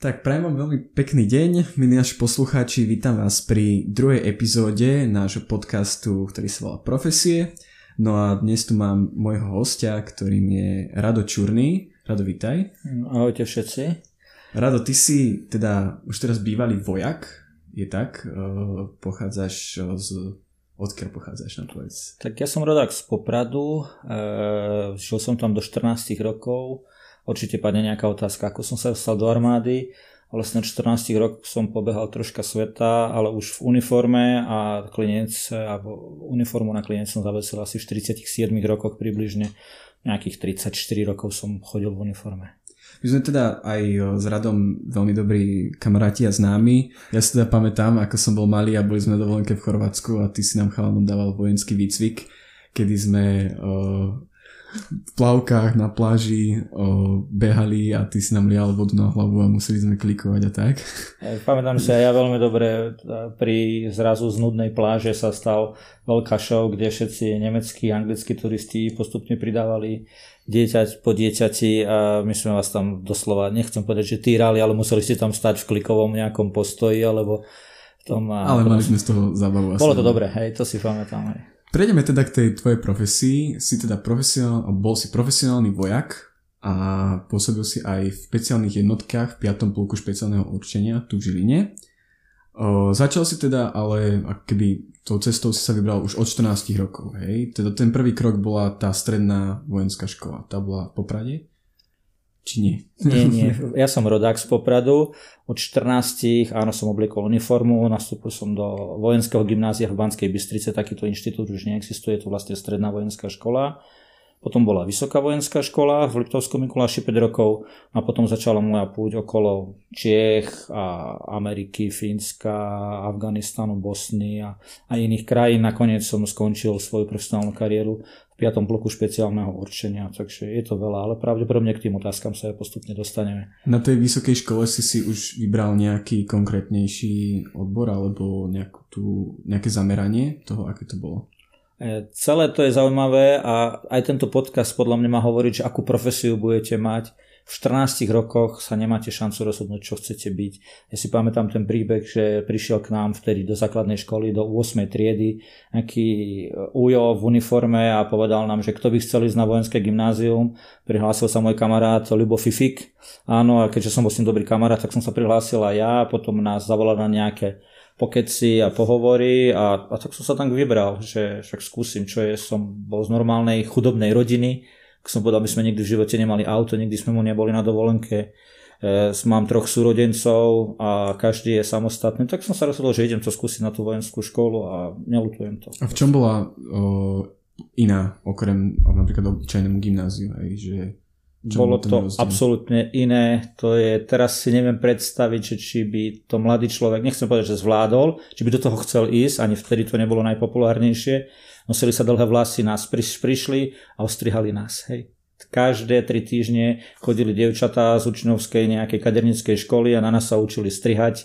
Tak prajem vám veľmi pekný deň, milí naši poslucháči, vítam vás pri druhej epizóde nášho podcastu, ktorý sa volá Profesie. No a dnes tu mám môjho hostia, ktorým je Rado Čurný. Rado, vítaj. Ahojte všetci. Rado, ty si teda už teraz bývalý vojak, je tak? Pochádzaš z... Odkiaľ pochádzaš na povedz? Tak ja som rodák z Popradu, e, žil som tam do 14 rokov, Určite padne nejaká otázka, ako som sa dostal do armády. Vlastne 14 rokov som pobehal troška sveta, ale už v uniforme a klinec, alebo uniformu na klinec som zavesil asi v 47 rokoch približne. Nejakých 34 rokov som chodil v uniforme. My sme teda aj s Radom veľmi dobrí kamaráti a známi. Ja si teda pamätám, ako som bol malý a boli sme na dovolenke v Chorvátsku a ty si nám chalanom dával vojenský výcvik, kedy sme uh, v plavkách na pláži o, behali a ty si nám lial vodu na hlavu a museli sme klikovať a tak. Pamätám si aj ja veľmi dobre, pri zrazu z nudnej pláže sa stal veľká show, kde všetci nemeckí anglickí turisti postupne pridávali dieťať po dieťati a my sme vás tam doslova, nechcem povedať, že týrali, ale museli ste tam stať v klikovom nejakom postoji alebo tom. Ale mali sme z toho zábavu. Bolo to dobré, hej, to si pamätám. Hej. Prejdeme teda k tej tvojej profesii. Si teda profesionál, bol si profesionálny vojak a pôsobil si aj v špeciálnych jednotkách v 5. polku špeciálneho určenia tu v Žiline. O, začal si teda, ale keby tou cestou si sa vybral už od 14 rokov, hej? Teda ten prvý krok bola tá stredná vojenská škola. Tá bola v Poprade? Či nie? Nie, nie. Ja som rodák z Popradu. Od 14 áno som obliekol uniformu, nastúpil som do vojenského gymnázia v Banskej Bystrice, takýto inštitút už neexistuje, je to vlastne stredná vojenská škola. Potom bola vysoká vojenská škola v Liptovskom Mikuláši 5 rokov a potom začala moja púť okolo Čiech a Ameriky, Fínska, Afganistanu, Bosny a, a iných krajín. Nakoniec som skončil svoju profesionálnu kariéru 5. bloku špeciálneho určenia, takže je to veľa, ale pravdepodobne k tým otázkam sa aj postupne dostaneme. Na tej vysokej škole si si už vybral nejaký konkrétnejší odbor alebo nejakú tú, nejaké zameranie toho, aké to bolo? E, celé to je zaujímavé a aj tento podcast podľa mňa má hovoriť, že akú profesiu budete mať v 14 rokoch sa nemáte šancu rozhodnúť, čo chcete byť. Ja si pamätám ten príbeh, že prišiel k nám vtedy do základnej školy, do 8. triedy, nejaký ujo v uniforme a povedal nám, že kto by chcel ísť na vojenské gymnázium. Prihlásil sa môj kamarát Lubo Fifik. Áno, a keďže som bol s ním dobrý kamarát, tak som sa prihlásil aj ja. Potom nás zavolal na nejaké pokeci a pohovory a, a tak som sa tam vybral, že však skúsim, čo je, som bol z normálnej chudobnej rodiny, ako som povedal, my sme nikdy v živote nemali auto, nikdy sme mu neboli na dovolenke. E, mám troch súrodencov a každý je samostatný, tak som sa rozhodol, že idem to skúsiť na tú vojenskú školu a nelutujem to. A v čom bola o, iná, okrem napríklad obyčajnému gymnáziu, aj, že čo bolo to rozdiel? absolútne iné. To je, teraz si neviem predstaviť, že či by to mladý človek, nechcem povedať, že zvládol, či by do toho chcel ísť, ani vtedy to nebolo najpopulárnejšie, nosili sa dlhé vlasy, nás prišli a ostrihali nás. Hej. Každé tri týždne chodili dievčatá z učňovskej nejakej kadernickej školy a na nás sa učili strihať. E,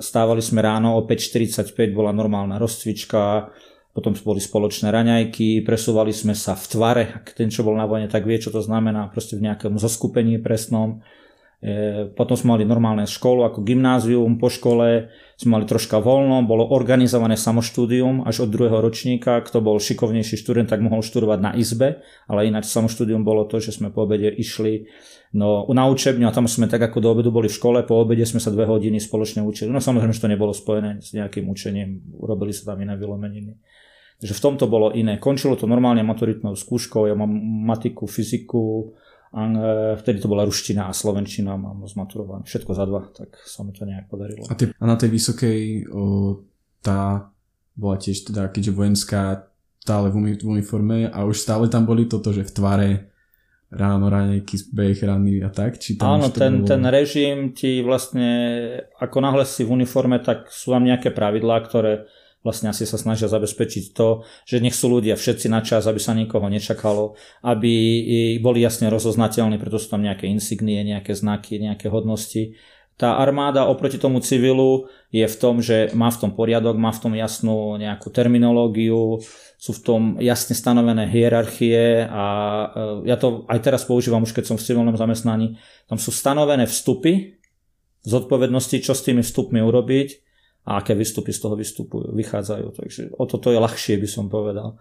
stávali sme ráno o 5.45, bola normálna rozcvička, potom boli spoločné raňajky, presúvali sme sa v tvare, ak ten, čo bol na vojne, tak vie, čo to znamená, proste v nejakom zoskupení presnom. E, potom sme mali normálne školu ako gymnázium, po škole sme mali troška voľno, bolo organizované samoštúdium až od druhého ročníka, kto bol šikovnejší študent, tak mohol študovať na izbe, ale ináč samoštúdium bolo to, že sme po obede išli no, na učebňu a tam sme tak ako do obedu boli v škole, po obede sme sa dve hodiny spoločne učili. No samozrejme, že to nebolo spojené s nejakým učením, urobili sa tam iné vylomeniny. Takže v tomto bolo iné. Končilo to normálne maturitnou skúškou, ja mám matiku, fyziku, vtedy to bola ruština a slovenčina, mám zmaturované všetko za dva, tak sa mi to nejak podarilo. A, ty, a na tej vysokej o, tá bola tiež teda, keďže vojenská stále v uniforme a už stále tam boli toto, že v tvare ráno, ranejky, beh, rany a tak? Či tam Áno, ten, bolo... ten režim ti vlastne, ako náhle si v uniforme, tak sú tam nejaké pravidlá, ktoré vlastne asi sa snažia zabezpečiť to, že nech sú ľudia všetci na čas, aby sa nikoho nečakalo, aby boli jasne rozoznateľní, preto sú tam nejaké insignie, nejaké znaky, nejaké hodnosti. Tá armáda oproti tomu civilu je v tom, že má v tom poriadok, má v tom jasnú nejakú terminológiu, sú v tom jasne stanovené hierarchie a e, ja to aj teraz používam už keď som v civilnom zamestnaní. Tam sú stanovené vstupy zodpovednosti, čo s tými vstupmi urobiť a aké výstupy z toho vystupujú, vychádzajú. Takže o toto je ľahšie, by som povedal.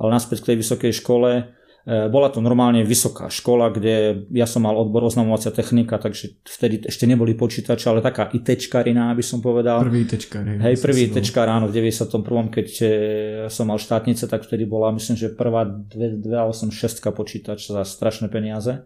Ale naspäť k tej vysokej škole, E, bola to normálne vysoká škola, kde ja som mal odbor oznamovacia technika, takže vtedy ešte neboli počítače, ale taká ITčkarina, by som povedal. Prvý ITčkar. Hej, prvý ITčkar, áno, v 91. keď e, som mal štátnice, tak vtedy bola, myslím, že prvá 286 počítač za strašné peniaze.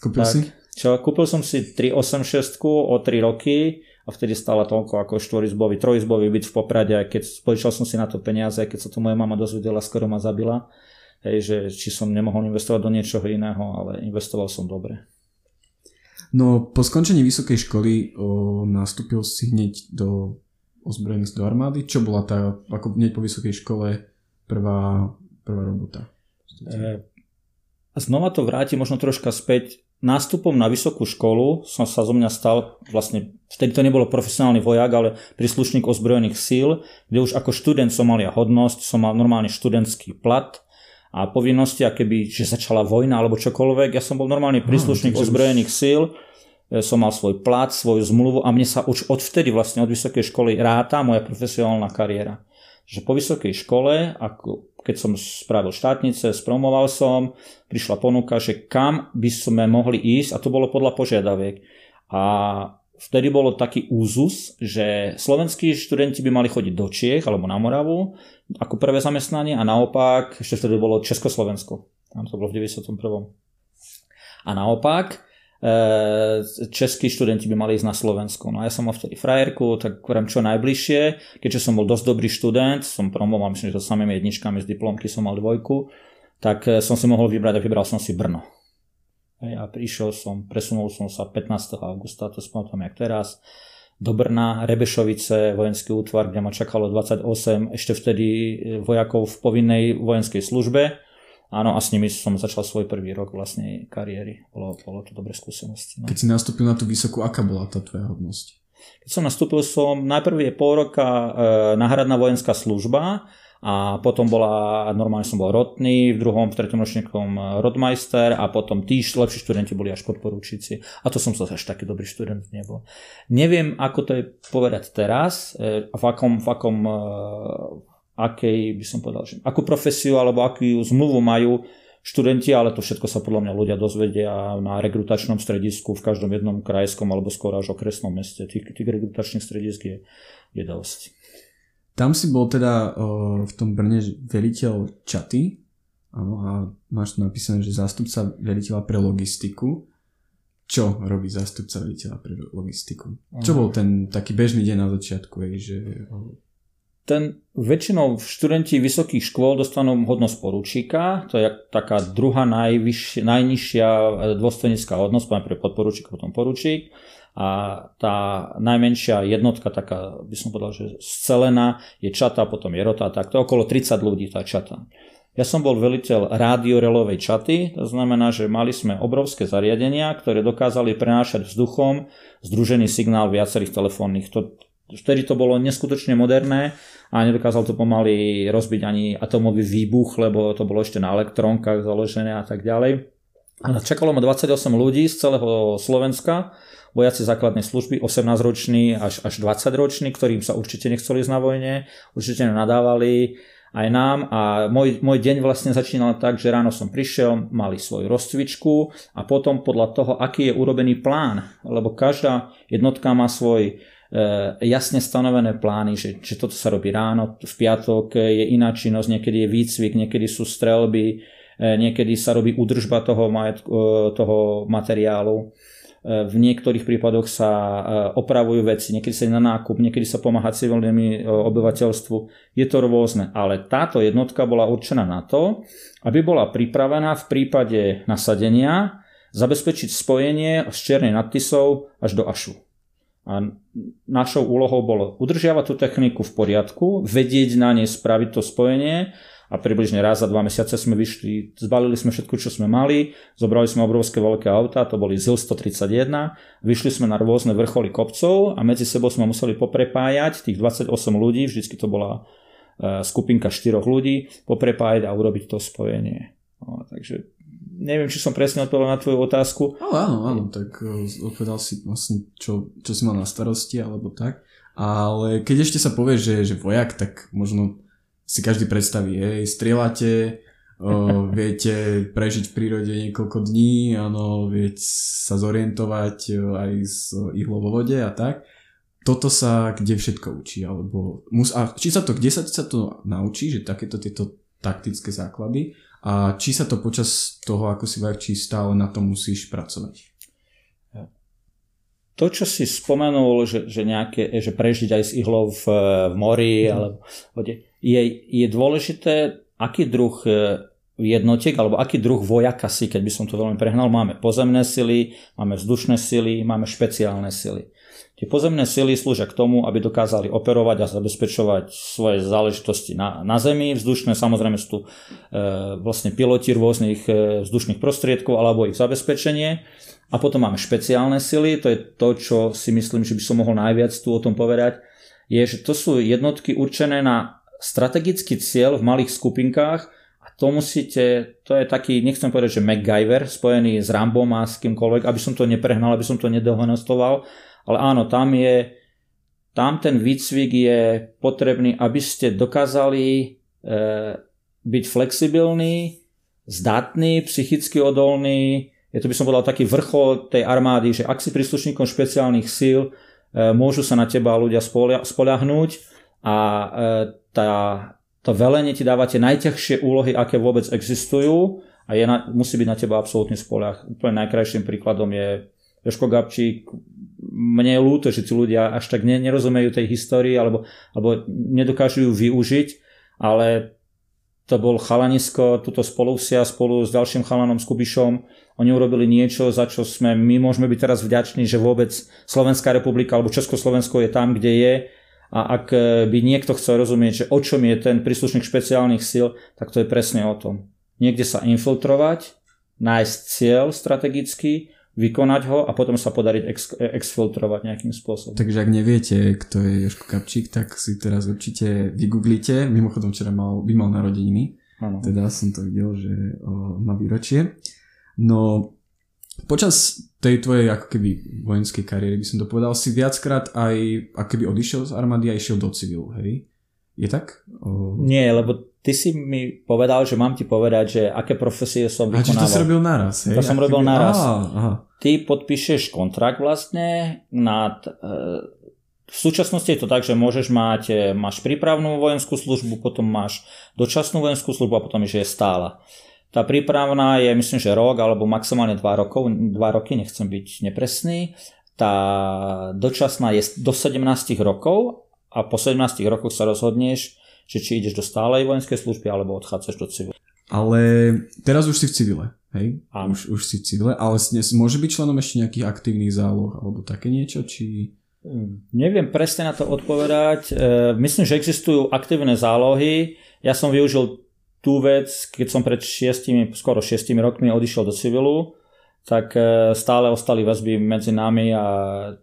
Kúpil tak, si? Čo, kúpil som si 386 o 3 roky a vtedy stála toľko ako štvorizbový, trojizbový byt v Poprade, aj keď spočítal som si na to peniaze, keď sa to moja mama dozvedela, skoro ma zabila Hej, že či som nemohol investovať do niečoho iného, ale investoval som dobre. No po skončení vysokej školy o, nastúpil si hneď do ozbrojených do armády. Čo bola tá, ako hneď po vysokej škole, prvá, prvá robota? E, znova to vráti možno troška späť. Nástupom na vysokú školu som sa zo mňa stal, vlastne vtedy to nebolo profesionálny vojak, ale príslušník ozbrojených síl, kde už ako študent som mal ja hodnosť, som mal normálne študentský plat, a povinnosti, a keby že začala vojna alebo čokoľvek, ja som bol normálny príslušník no, ozbrojených síl, e, som mal svoj plat, svoju zmluvu a mne sa už odvtedy vlastne od vysokej školy ráta moja profesionálna kariéra. Že po vysokej škole, ako keď som spravil štátnice, spromoval som, prišla ponuka, že kam by sme mohli ísť a to bolo podľa požiadaviek. A vtedy bolo taký úzus, že slovenskí študenti by mali chodiť do Čiech alebo na Moravu ako prvé zamestnanie a naopak, ešte vtedy bolo Československo. Tam to bolo v 91. A naopak, českí študenti by mali ísť na Slovensko. No a ja som mal vtedy frajerku, tak hovorím čo najbližšie, keďže som bol dosť dobrý študent, som promoval, myslím, že to samými jedničkami z diplomky som mal dvojku, tak e, som si mohol vybrať a vybral som si Brno. A prišiel som, presunul som sa 15. augusta, to spomínam jak teraz, do Brna, Rebešovice, vojenský útvar, kde ma čakalo 28 ešte vtedy vojakov v povinnej vojenskej službe. Áno, a s nimi som začal svoj prvý rok vlastne kariéry. Bolo, bolo to dobré skúsenosti. No. Keď si nastúpil na tú vysokú, aká bola tá tvoja hodnosť? Keď som nastúpil som, najprv je pol roka e, náhradná vojenská služba, a potom bola, normálne som bol rotný, v druhom, v tretom ročníkom rodmajster a potom tí lepší študenti boli až podporúčici. A to som sa až taký dobrý študent nebol. Neviem, ako to je povedať teraz, e, v akom, v akom e, akej by som povedal, že akú profesiu alebo akú zmluvu majú študenti, ale to všetko sa podľa mňa ľudia dozvedia na rekrutačnom stredisku v každom jednom krajskom alebo skôr až okresnom meste. Tých, tých rekrutačných stredisk je, je dosť. Tam si bol teda o, v tom Brne veliteľ čaty áno, a máš tu napísané, že zástupca veliteľa pre logistiku. Čo robí zástupca veliteľa pre logistiku? Čo bol ten taký bežný deň na začiatku? Je, že... Ten väčšinou študenti vysokých škôl dostanú hodnosť poručíka, to je taká druhá najnižšia dôstojnická hodnosť, pre podporučík, potom poručík a tá najmenšia jednotka, taká by som povedal, že scelená, je čata, potom je rota, tak to je okolo 30 ľudí tá čata. Ja som bol veliteľ rádiorelovej čaty, to znamená, že mali sme obrovské zariadenia, ktoré dokázali prenášať vzduchom združený signál viacerých telefónnych. To, vtedy to bolo neskutočne moderné a nedokázal to pomaly rozbiť ani atomový výbuch, lebo to bolo ešte na elektrónkach založené a tak ďalej. A čakalo ma 28 ľudí z celého Slovenska, vojaci základnej služby, 18-roční až, až 20-roční, ktorým sa určite nechceli ísť na vojne, určite nadávali aj nám a môj, môj deň vlastne začínal tak, že ráno som prišiel, mali svoju rozcvičku a potom podľa toho, aký je urobený plán, lebo každá jednotka má svoj jasne stanovené plány, že, že toto sa robí ráno, v piatok je iná činnosť, niekedy je výcvik, niekedy sú strelby, e, niekedy sa robí údržba toho, majetku, e, toho materiálu v niektorých prípadoch sa opravujú veci, niekedy sa na nákup, niekedy sa pomáha civilnému obyvateľstvu. Je to rôzne, ale táto jednotka bola určená na to, aby bola pripravená v prípade nasadenia zabezpečiť spojenie z Čiernej nad až do Ašu. A našou úlohou bolo udržiavať tú techniku v poriadku, vedieť na nej spraviť to spojenie a približne raz za dva mesiace sme vyšli, zbalili sme všetko, čo sme mali, zobrali sme obrovské veľké auta, to boli ZIL 131, vyšli sme na rôzne vrcholy kopcov a medzi sebou sme museli poprepájať tých 28 ľudí, vždycky to bola e, skupinka 4 ľudí, poprepájať a urobiť to spojenie. No, takže neviem, či som presne odpovedal na tvoju otázku. Ale áno, áno, tak e, odpovedal si vlastne, čo, čo si mal na starosti, alebo tak. Ale keď ešte sa povie, že, že vojak, tak možno si každý predstaví, hej, strieľate, o, viete prežiť v prírode niekoľko dní, áno, viete sa zorientovať o, aj s ihlou vo vode a tak. Toto sa kde všetko učí, alebo mus, a či sa to, kde sa, sa to naučí, že takéto tieto taktické základy a či sa to počas toho, ako si či stále na tom musíš pracovať? To, čo si spomenul, že, že, nejaké, že prežiť aj s ihlou v, v mori mm. alebo vode, je, je dôležité, aký druh e, jednotiek alebo aký druh vojaka si, keď by som to veľmi prehnal. Máme pozemné sily, máme vzdušné sily, máme špeciálne sily. Tie pozemné sily slúžia k tomu, aby dokázali operovať a zabezpečovať svoje záležitosti na, na Zemi. Vzdušné samozrejme sú tu e, vlastne piloti rôznych e, vzdušných prostriedkov alebo ich zabezpečenie. A potom máme špeciálne sily, to je to, čo si myslím, že by som mohol najviac tu o tom povedať, je, že to sú jednotky určené na strategický cieľ v malých skupinkách a to musíte, to je taký, nechcem povedať, že MacGyver spojený s Rambom a s kýmkoľvek, aby som to neprehnal, aby som to nedohonestoval, ale áno, tam je, tam ten výcvik je potrebný, aby ste dokázali e, byť flexibilní, zdatní, psychicky odolní. Je to by som povedal taký vrchol tej armády, že ak si príslušníkom špeciálnych síl, e, môžu sa na teba ľudia spoľahnúť a e, tá, to velenie ti dáva tie najťažšie úlohy, aké vôbec existujú a je na, musí byť na teba absolútny spoľah. Úplne najkrajším príkladom je Joško Gabčík, mne je ľúto, že tí ľudia až tak nerozumejú tej histórii alebo, alebo nedokážu ju využiť, ale to bol chalanisko, tuto spolusia spolu s ďalším chalanom s Kubišom. Oni urobili niečo, za čo sme, my môžeme byť teraz vďační, že vôbec Slovenská republika alebo Československo je tam, kde je. A ak by niekto chcel rozumieť, že o čom je ten príslušník špeciálnych síl, tak to je presne o tom. Niekde sa infiltrovať, nájsť cieľ strategický vykonať ho a potom sa podariť ex- exfiltrovať nejakým spôsobom. Takže ak neviete, kto je Joško Kapčík, tak si teraz určite vygooglite. Mimochodom včera mal, by mal narodeniny. Ano. Teda som to videl, že o, má výročie. No počas tej tvojej ako keby vojenskej kariéry by som to povedal, si viackrát aj ako keby odišiel z armády a išiel do civilu, hej? Je tak? O... Nie, lebo ty si mi povedal, že mám ti povedať, že aké profesie som vykonával. A to si robil naraz, hej? To som robil keby... naraz. Aha, aha. Ty podpíšeš kontrakt vlastne nad... E, v súčasnosti je to tak, že môžeš mať, e, máš prípravnú vojenskú službu, potom máš dočasnú vojenskú službu a potom že je stála. Tá prípravná je myslím, že rok alebo maximálne 2 rokov, 2 roky, nechcem byť nepresný. Tá dočasná je do 17 rokov a po 17 rokoch sa rozhodneš, že či ideš do stálej vojenskej služby alebo odchádzaš do civilu. Ale teraz už si v civile, hej? Už, už si v civile, ale môže byť členom ešte nejakých aktívnych záloh alebo také niečo, či... Hm, neviem presne na to odpovedať. E, myslím, že existujú aktívne zálohy. Ja som využil tú vec, keď som pred šiestimi, skoro šiestimi rokmi odišiel do civilu, tak e, stále ostali väzby medzi nami a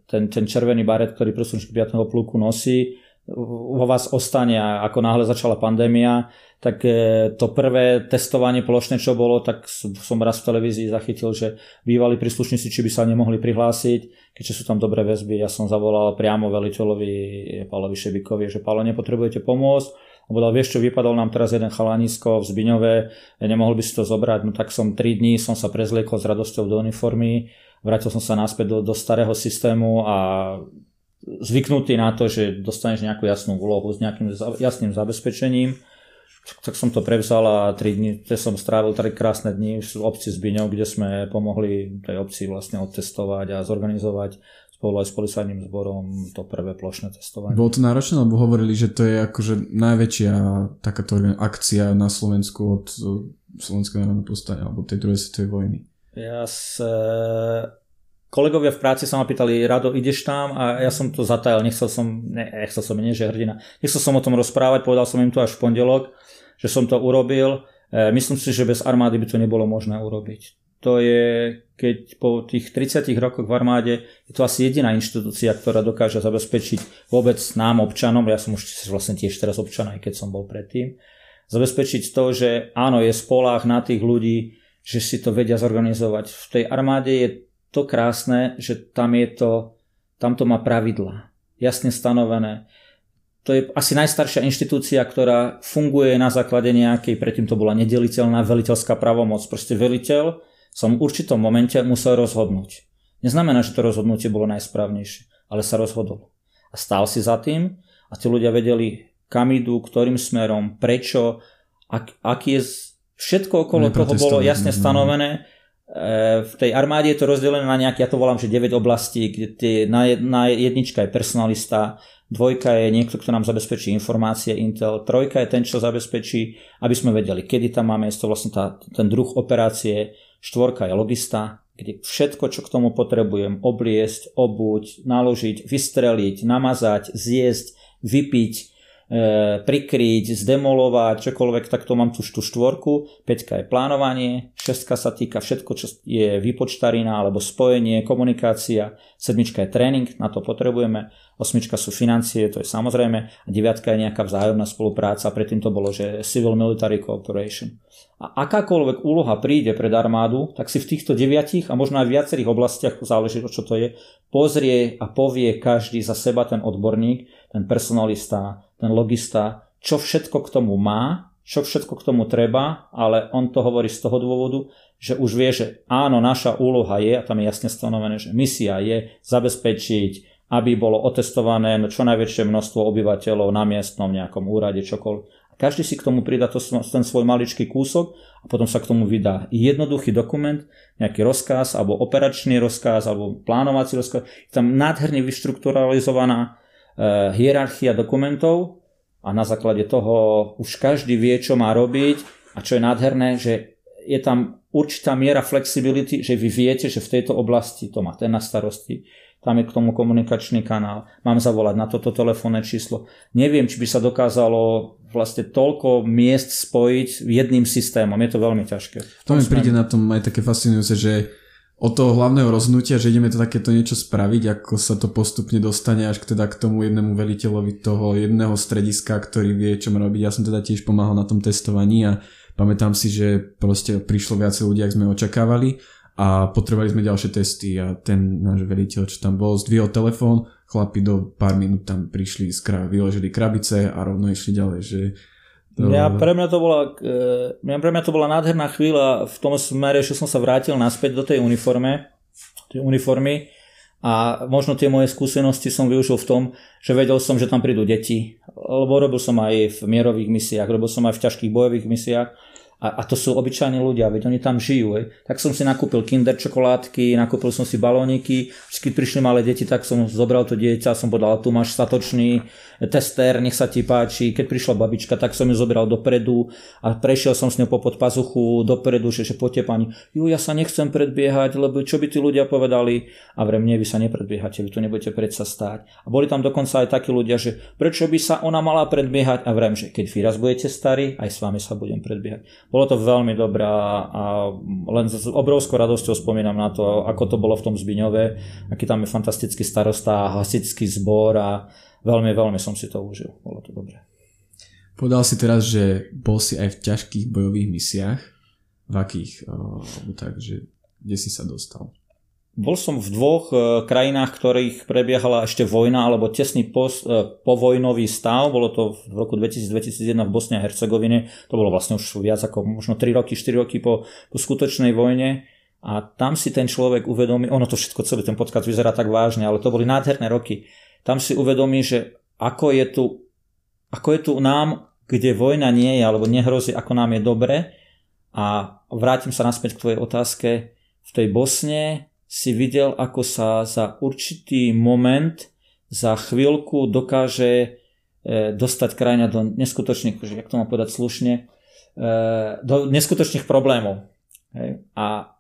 ten, ten červený baret, ktorý príslušník 5. pluku nosí, vo vás ostane a ako náhle začala pandémia, tak e, to prvé testovanie plošné, čo bolo, tak som raz v televízii zachytil, že bývali príslušníci, či by sa nemohli prihlásiť, keďže sú tam dobré väzby. Ja som zavolal priamo veliteľovi Pálovi Šebikovi, že Pálo, nepotrebujete pomôcť? On povedal, vieš čo, vypadol nám teraz jeden chalanisko v Zbiňove, nemohol by si to zobrať, no tak som 3 dní, som sa prezliekol s radosťou do uniformy, vrátil som sa naspäť do, do starého systému a zvyknutý na to, že dostaneš nejakú jasnú úlohu s nejakým jasným zabezpečením, tak som to prevzal a 3 dní, som strávil 3 krásne dni v obci Zbiňov, kde sme pomohli tej obci vlastne odtestovať a zorganizovať spolu aj s policajným zborom to prvé plošné testovanie. Bolo to náročné, lebo hovorili, že to je akože najväčšia takáto akcia na Slovensku od Slovenského národného povstania alebo tej druhej svetovej vojny. Ja sa kolegovia v práci sa ma pýtali, Rado, ideš tam? A ja som to zatajal, nechcel som, ne, nechcel som, nie že hrdina, nechcel som o tom rozprávať, povedal som im to až v pondelok, že som to urobil. E, myslím si, že bez armády by to nebolo možné urobiť. To je, keď po tých 30 rokoch v armáde je to asi jediná inštitúcia, ktorá dokáže zabezpečiť vôbec nám, občanom, ja som už vlastne tiež teraz občan, aj keď som bol predtým, zabezpečiť to, že áno, je spolách na tých ľudí, že si to vedia zorganizovať. V tej armáde je to krásne, že tam je to, tam to má pravidla, jasne stanovené. To je asi najstaršia inštitúcia, ktorá funguje na základe nejakej, predtým to bola nedeliteľná veliteľská pravomoc. Proste veliteľ som v určitom momente musel rozhodnúť. Neznamená, že to rozhodnutie bolo najsprávnejšie, ale sa rozhodol. A stál si za tým a tí ľudia vedeli, kam idú, ktorým smerom, prečo, ak, aký je všetko okolo toho bolo jasne stanovené. E, v tej armáde je to rozdelené na nejaké, ja to volám, že 9 oblastí, kde tie, na, na jednička je personalista, dvojka je niekto, kto nám zabezpečí informácie, Intel, trojka je ten, čo zabezpečí, aby sme vedeli, kedy tam máme, je to vlastne tá, ten druh operácie, štvorka je logista, kde všetko, čo k tomu potrebujem, obliesť, obuť, naložiť, vystreliť, namazať, zjesť, vypiť, prikryť, zdemolovať, čokoľvek, tak to mám tu tú štvorku. Peťka je plánovanie, šestka sa týka všetko, čo je výpočtarina alebo spojenie, komunikácia, sedmička je tréning, na to potrebujeme, osmička sú financie, to je samozrejme, a deviatka je nejaká vzájomná spolupráca, predtým to bolo, že Civil Military Cooperation. A akákoľvek úloha príde pred armádu, tak si v týchto deviatich a možno aj viacerých oblastiach, záleží o čo to je, pozrie a povie každý za seba ten odborník, ten personalista, ten logista, čo všetko k tomu má, čo všetko k tomu treba, ale on to hovorí z toho dôvodu, že už vie, že áno, naša úloha je, a tam je jasne stanovené, že misia je zabezpečiť, aby bolo otestované čo najväčšie množstvo obyvateľov na miestnom nejakom úrade, čokoľvek. Každý si k tomu pridá to, ten svoj maličký kúsok a potom sa k tomu vydá jednoduchý dokument, nejaký rozkaz, alebo operačný rozkaz, alebo plánovací rozkaz. Je tam nádherne vyštrukturalizovaná E, hierarchia dokumentov a na základe toho už každý vie, čo má robiť a čo je nádherné, že je tam určitá miera flexibility, že vy viete, že v tejto oblasti to má ten na starosti, tam je k tomu komunikačný kanál, mám zavolať na toto telefónne číslo. Neviem, či by sa dokázalo vlastne toľko miest spojiť jedným systémom. Je to veľmi ťažké. To mi príde na tom aj také fascinujúce, že od toho hlavného rozhodnutia, že ideme to takéto niečo spraviť, ako sa to postupne dostane až k teda k tomu jednému veliteľovi toho jedného strediska, ktorý vie, čo má robiť. Ja som teda tiež pomáhal na tom testovaní a pamätám si, že proste prišlo viacej ľudí, ako sme očakávali a potrebovali sme ďalšie testy a ten náš veliteľ, čo tam bol, zdvihol telefón, chlapi do pár minút tam prišli, skra, vyložili krabice a rovno išli ďalej, že ja, pre, mňa to bola, e, pre mňa to bola nádherná chvíľa v tom smere, že som sa vrátil naspäť do tej uniforme, tej uniformy. A možno tie moje skúsenosti som využil v tom, že vedel som, že tam prídu deti, lebo robil som aj v mierových misiách, robil som aj v ťažkých bojových misiách a, a to sú obyčajní ľudia, veď oni tam žijú. Ej. Tak som si nakúpil kinder čokoládky, nakúpil som si balóniky, keď prišli malé deti, tak som zobral to dieťa, som povedal, tu máš statočný tester, nech sa ti páči. Keď prišla babička, tak som ju zobral dopredu a prešiel som s ňou po podpazuchu dopredu, že, že poďte pani, ju ja sa nechcem predbiehať, lebo čo by tí ľudia povedali? A vrem, nie, vy sa nepredbiehate, vy tu nebudete predsa stáť. A boli tam dokonca aj takí ľudia, že prečo by sa ona mala predbiehať? A vrem, že keď vy raz budete starí, aj s vami sa budem predbiehať. Bolo to veľmi dobré a len s obrovskou radosťou spomínam na to, ako to bolo v tom Zbiňove, aký tam je fantastický starosta, hasický zbor a veľmi, veľmi som si to užil. Bolo to dobré. Povedal si teraz, že bol si aj v ťažkých bojových misiách. V akých? O, tak, že kde si sa dostal? Bol som v dvoch e, krajinách, ktorých prebiehala ešte vojna alebo tesný pos, e, povojnový stav. Bolo to v roku 2000-2001 v Bosne a Hercegovine. To bolo vlastne už viac ako možno 3 roky, 4 roky po, po skutočnej vojne. A tam si ten človek uvedomí, ono to všetko, celý ten podcast vyzerá tak vážne, ale to boli nádherné roky. Tam si uvedomí, že ako je tu, ako je tu nám, kde vojna nie je alebo nehrozí, ako nám je dobre. A vrátim sa naspäť k tvojej otázke. V tej Bosne si videl, ako sa za určitý moment, za chvíľku dokáže e, dostať krajina do neskutočných, jak to mám povedať slušne, e, do neskutočných problémov. A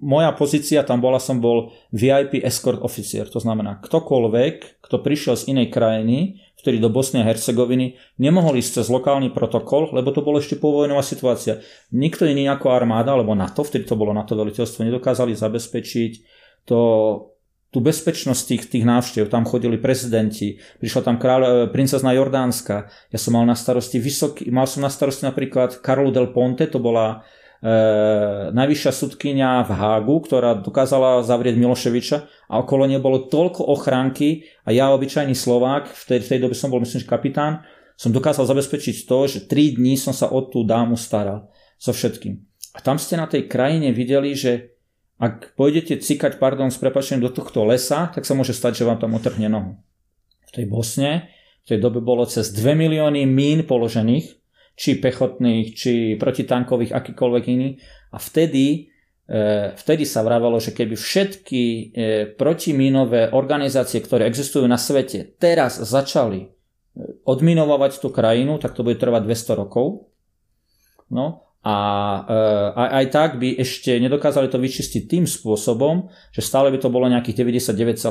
moja pozícia tam bola, som bol VIP escort officer, to znamená ktokoľvek, kto prišiel z inej krajiny, ktorý do Bosny a Hercegoviny, nemohol ísť cez lokálny protokol, lebo to bolo ešte povojnová situácia. Nikto iný ako armáda, alebo NATO, vtedy to bolo NATO veliteľstvo, nedokázali zabezpečiť to, tú bezpečnosť tých, tých návštev. Tam chodili prezidenti, prišla tam kráľ, e, princezna Jordánska, ja som mal na starosti vysoký, mal som na starosti napríklad Karlu del Ponte, to bola najvyššia sudkynia v Hágu, ktorá dokázala zavrieť Miloševiča a okolo nej bolo toľko ochránky a ja, obyčajný Slovák, v tej, v tej dobe som bol myslím, že kapitán, som dokázal zabezpečiť to, že 3 dní som sa o tú dámu staral so všetkým. A tam ste na tej krajine videli, že ak pôjdete cikať, pardon, s prepačením do tohto lesa, tak sa môže stať, že vám tam otrhne nohu. V tej Bosne v tej dobe bolo cez 2 milióny mín položených, či pechotných, či protitankových, akýkoľvek iný. A vtedy, e, vtedy sa vravalo, že keby všetky e, protimínové organizácie, ktoré existujú na svete, teraz začali e, odminovať tú krajinu, tak to bude trvať 200 rokov. No, a aj, aj tak by ešte nedokázali to vyčistiť tým spôsobom, že stále by to bolo nejakých 99,6%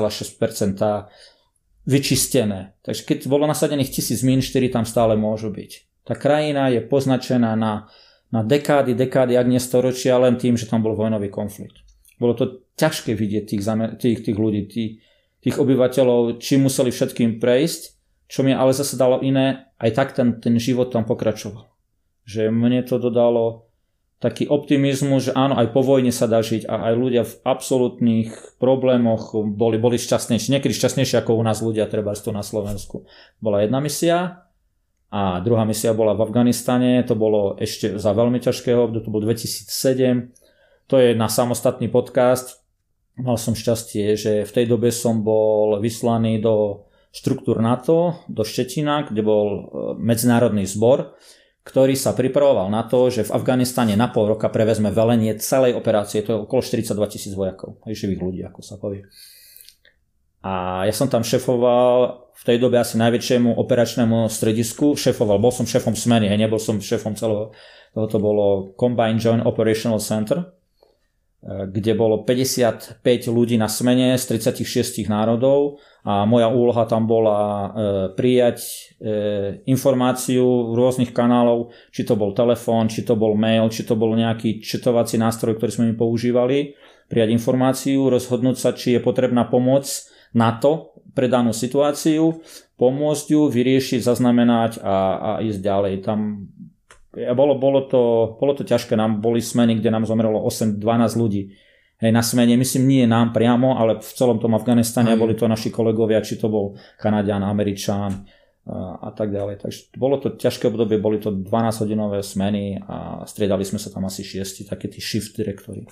vyčistené. Takže keď bolo nasadených tisíc mín, 4 tam stále môžu byť. Tá krajina je poznačená na, na dekády, dekády, ak nie storočia, len tým, že tam bol vojnový konflikt. Bolo to ťažké vidieť tých, tých, tých ľudí, tých, tých obyvateľov, či museli všetkým prejsť, čo mi ale zase dalo iné, aj tak ten, ten život tam pokračoval že mne to dodalo taký optimizmus, že áno, aj po vojne sa dá žiť a aj ľudia v absolútnych problémoch boli, boli šťastnejší, niekedy šťastnejší ako u nás ľudia, treba tu na Slovensku. Bola jedna misia a druhá misia bola v Afganistane, to bolo ešte za veľmi ťažkého obdobia, to bol 2007, to je na samostatný podcast. Mal som šťastie, že v tej dobe som bol vyslaný do štruktúr NATO, do Štetina, kde bol e, medzinárodný zbor, ktorý sa pripravoval na to, že v Afganistane na pol roka prevezme velenie celej operácie, to je okolo 42 tisíc vojakov, živých ľudí, ako sa povie. A ja som tam šefoval v tej dobe asi najväčšiemu operačnému stredisku, šefoval, bol som šefom smeny, hej, nebol som šefom celého, to bolo Combined Joint Operational Center, kde bolo 55 ľudí na smene z 36 národov a moja úloha tam bola e, prijať e, informáciu rôznych kanálov, či to bol telefón, či to bol mail, či to bol nejaký četovací nástroj, ktorý sme mi používali, prijať informáciu, rozhodnúť sa, či je potrebná pomoc na to pre danú situáciu, pomôcť ju, vyriešiť, zaznamenať a, a ísť ďalej. Tam bolo, bolo, to, bolo to ťažké, nám boli smeny, kde nám zomrelo 8-12 ľudí. Hej, na smene, myslím, nie nám priamo, ale v celom tom Afganistane boli to naši kolegovia, či to bol Kanadian, Američan a, a tak ďalej. Takže bolo to ťažké obdobie, boli to 12-hodinové smeny a striedali sme sa tam asi šiesti, také tí shift direktori.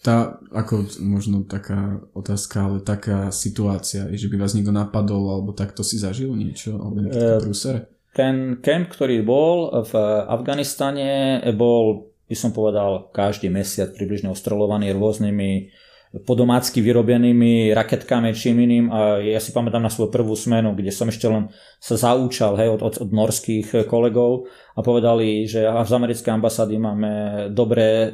Tá, ako možno taká otázka, ale taká situácia, že by vás niekto napadol, alebo takto si zažil niečo, alebo nejaký e, ten kemp, ktorý bol v Afganistane, bol, by som povedal, každý mesiac približne ostrolovaný rôznymi podomácky vyrobenými raketkami čím iným. A ja si pamätám na svoju prvú smenu, kde som ešte len sa zaúčal hej, od, od, od norských kolegov a povedali, že z americkej ambasády máme dobré e,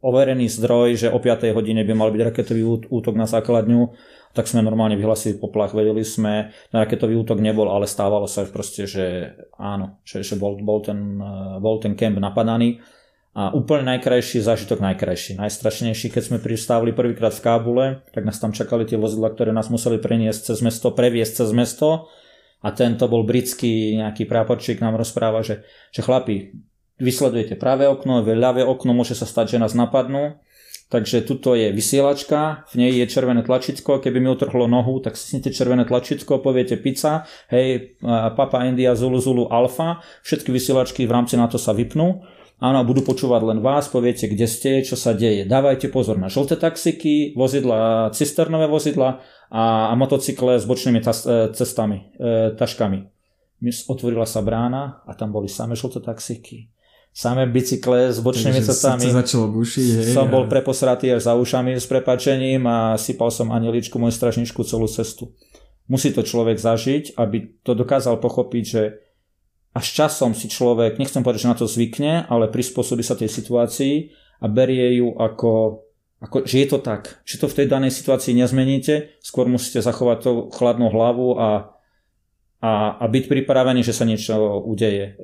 overený zdroj, že o 5 hodine by mal byť raketový útok na základňu tak sme normálne vyhlasili poplach, vedeli sme, ten raketový útok nebol, ale stávalo sa proste, že áno, že, že bol, bol, ten, eh, bol ten kemp napadaný. A úplne najkrajší zážitok, najkrajší, najstrašnejší, keď sme pristávali prvýkrát v Kábule, tak nás tam čakali tie vozidla, ktoré nás museli preniesť cez mesto, previesť cez mesto. A tento bol britský nejaký práporčík, nám rozpráva, že, že chlapi, vysledujete pravé okno, ľavé okno, môže sa stať, že nás napadnú Takže tuto je vysielačka, v nej je červené tlačítko, keby mi utrhlo nohu, tak stisnete červené tlačítko, poviete pizza, hej, Papa India, Zulu, Zulu, Alfa, všetky vysielačky v rámci na to sa vypnú. Áno, budú počúvať len vás, poviete, kde ste, čo sa deje. Dávajte pozor na žlté taxiky, vozidla, cisternové vozidla a, a motocykle s bočnými tas, e, cestami, e, taškami. Otvorila sa brána a tam boli samé žlté taxiky samé bicykle s bočnými cestami. začalo bušiť, Som bol preposratý až za ušami s prepačením a sypal som anieličku moju strašničku celú cestu. Musí to človek zažiť, aby to dokázal pochopiť, že až časom si človek, nechcem povedať, že na to zvykne, ale prispôsobí sa tej situácii a berie ju ako, ako že je to tak. Že to v tej danej situácii nezmeníte, skôr musíte zachovať tú chladnú hlavu a, a, a byť pripravený, že sa niečo udeje.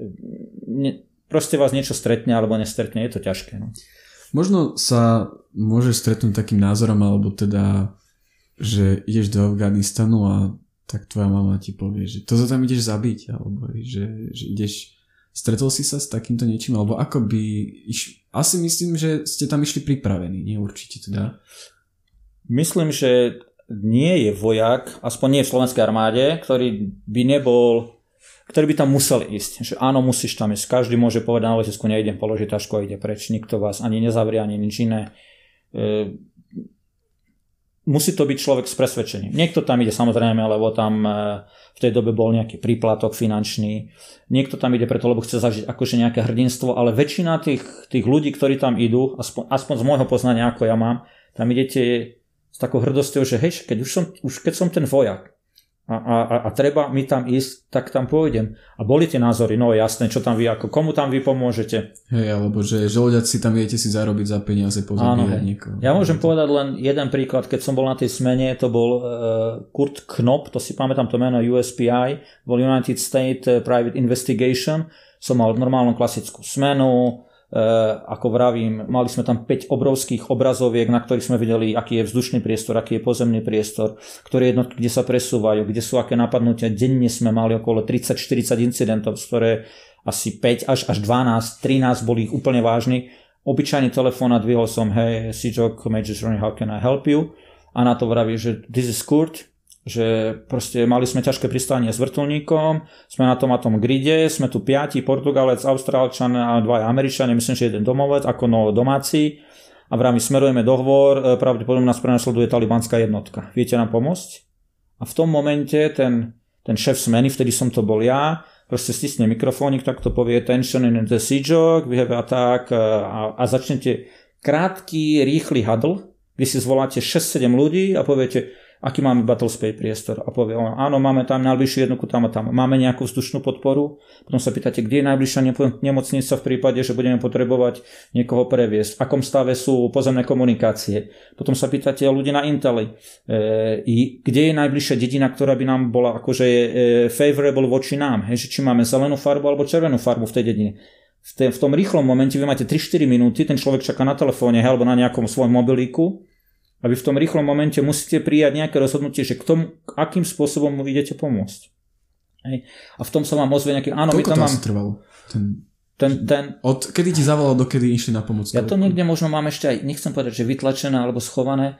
Ne, proste vás niečo stretne alebo nestretne, je to ťažké. No. Možno sa môže stretnúť takým názorom, alebo teda, že ideš do Afganistanu a tak tvoja mama ti povie, že to sa tam ideš zabiť, alebo že, že ideš Stretol si sa s takýmto niečím, alebo ako by... Iš... Asi myslím, že ste tam išli pripravení, nie určite teda. Myslím, že nie je vojak, aspoň nie v slovenskej armáde, ktorý by nebol ktorý by tam musel ísť. Že áno, musíš tam ísť. Každý môže povedať na letisku, nejdem položiť tašku a ide preč. Nikto vás ani nezavrie, ani nič iné. E, musí to byť človek s presvedčením. Niekto tam ide samozrejme, lebo tam e, v tej dobe bol nejaký príplatok finančný. Niekto tam ide preto, lebo chce zažiť akože nejaké hrdinstvo, ale väčšina tých, tých ľudí, ktorí tam idú, aspoň, aspoň z môjho poznania, ako ja mám, tam idete s takou hrdosťou, že hej, keď už, som, už keď som ten vojak, a, a, a treba mi tam ísť, tak tam pôjdem. A boli tie názory, no jasné, čo tam vy, ako komu tam vy pomôžete. Hej, alebo že žolďať si tam viete si zarobiť za peniaze pozabíjať niekoho. Ja môžem povedať len jeden príklad, keď som bol na tej smene, to bol uh, Kurt Knop, to si pamätám to meno USPI, bol United States Private Investigation, som mal normálnu klasickú smenu, ako vravím, mali sme tam 5 obrovských obrazoviek, na ktorých sme videli, aký je vzdušný priestor, aký je pozemný priestor, ktoré jednotky, kde sa presúvajú, kde sú aké napadnutia. Denne sme mali okolo 30-40 incidentov, z ktoré asi 5 až, až 12, 13 boli ich úplne vážni. Obyčajný telefón a dvihol som, hey, Sijok, Major Journey, how can I help you? A na to vraví, že this is Kurt, že proste mali sme ťažké pristávanie s vrtulníkom, sme na tom a tom gride, sme tu piati, Portugalec, Austrálčan a dva Američania, myslím, že jeden domovec ako no domáci a v rámci smerujeme dohovor, e, pravdepodobne nás prenasleduje talibanská jednotka. Viete nám pomôcť? A v tom momente ten, ten šéf smeny, vtedy som to bol ja, proste stisne mikrofónik, tak to povie tension in the siege, we have attack e, a, a začnete krátky, rýchly huddle, kde si zvoláte 6-7 ľudí a poviete, aký máme battlespace priestor? A povie on, áno, máme tam najbližšiu jednotku tam a tam, máme nejakú vzdušnú podporu, potom sa pýtate, kde je najbližšia nemocnica v prípade, že budeme potrebovať niekoho previesť, v akom stave sú pozemné komunikácie, potom sa pýtate ľudí na Inteli, e, kde je najbližšia dedina, ktorá by nám bola akože e, favorable voči nám, hej, že či máme zelenú farbu alebo červenú farbu v tej dedine. V, te, v tom rýchlom momente vy máte 3-4 minúty, ten človek čaká na telefóne alebo na nejakom svojom mobilíku a vy v tom rýchlom momente musíte prijať nejaké rozhodnutie, že k tomu, akým spôsobom mu idete pomôcť. Hej. A v tom sa vám ozve nejaký... Áno, Koľko my tam mám... trvalo? Ten, ten, ten... Od kedy ti zavolal, dokedy išli na pomoc? Ja to niekde možno mám ešte aj, nechcem povedať, že vytlačené alebo schované,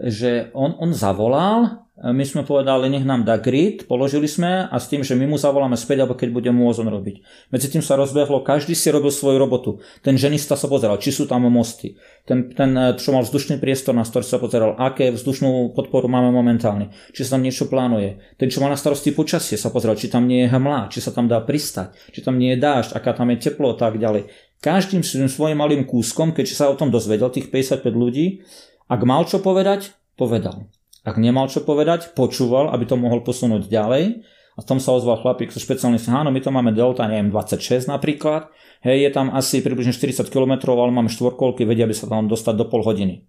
že on, on zavolal my sme povedali, nech nám dá grid, položili sme a s tým, že my mu zavoláme späť, alebo keď bude môcť on robiť. Medzi tým sa rozbehlo, každý si robil svoju robotu. Ten ženista sa pozeral, či sú tam mosty. Ten, ten čo mal vzdušný priestor na ktorý sa pozeral, aké vzdušnú podporu máme momentálne, či sa tam niečo plánuje. Ten, čo má na starosti počasie, sa pozeral, či tam nie je hmla, či sa tam dá pristať, či tam nie je dážď, aká tam je teplo a tak ďalej. Každým svojim malým kúskom, keď sa o tom dozvedel, tých 55 ľudí, ak mal čo povedať, povedal. Ak nemal čo povedať, počúval, aby to mohol posunúť ďalej. A v tom sa ozval chlapík so špeciálnym áno, my to máme Delta, neviem, 26 napríklad. Hej, je tam asi približne 40 km, ale máme štvorkolky, vedia by sa tam dostať do pol hodiny.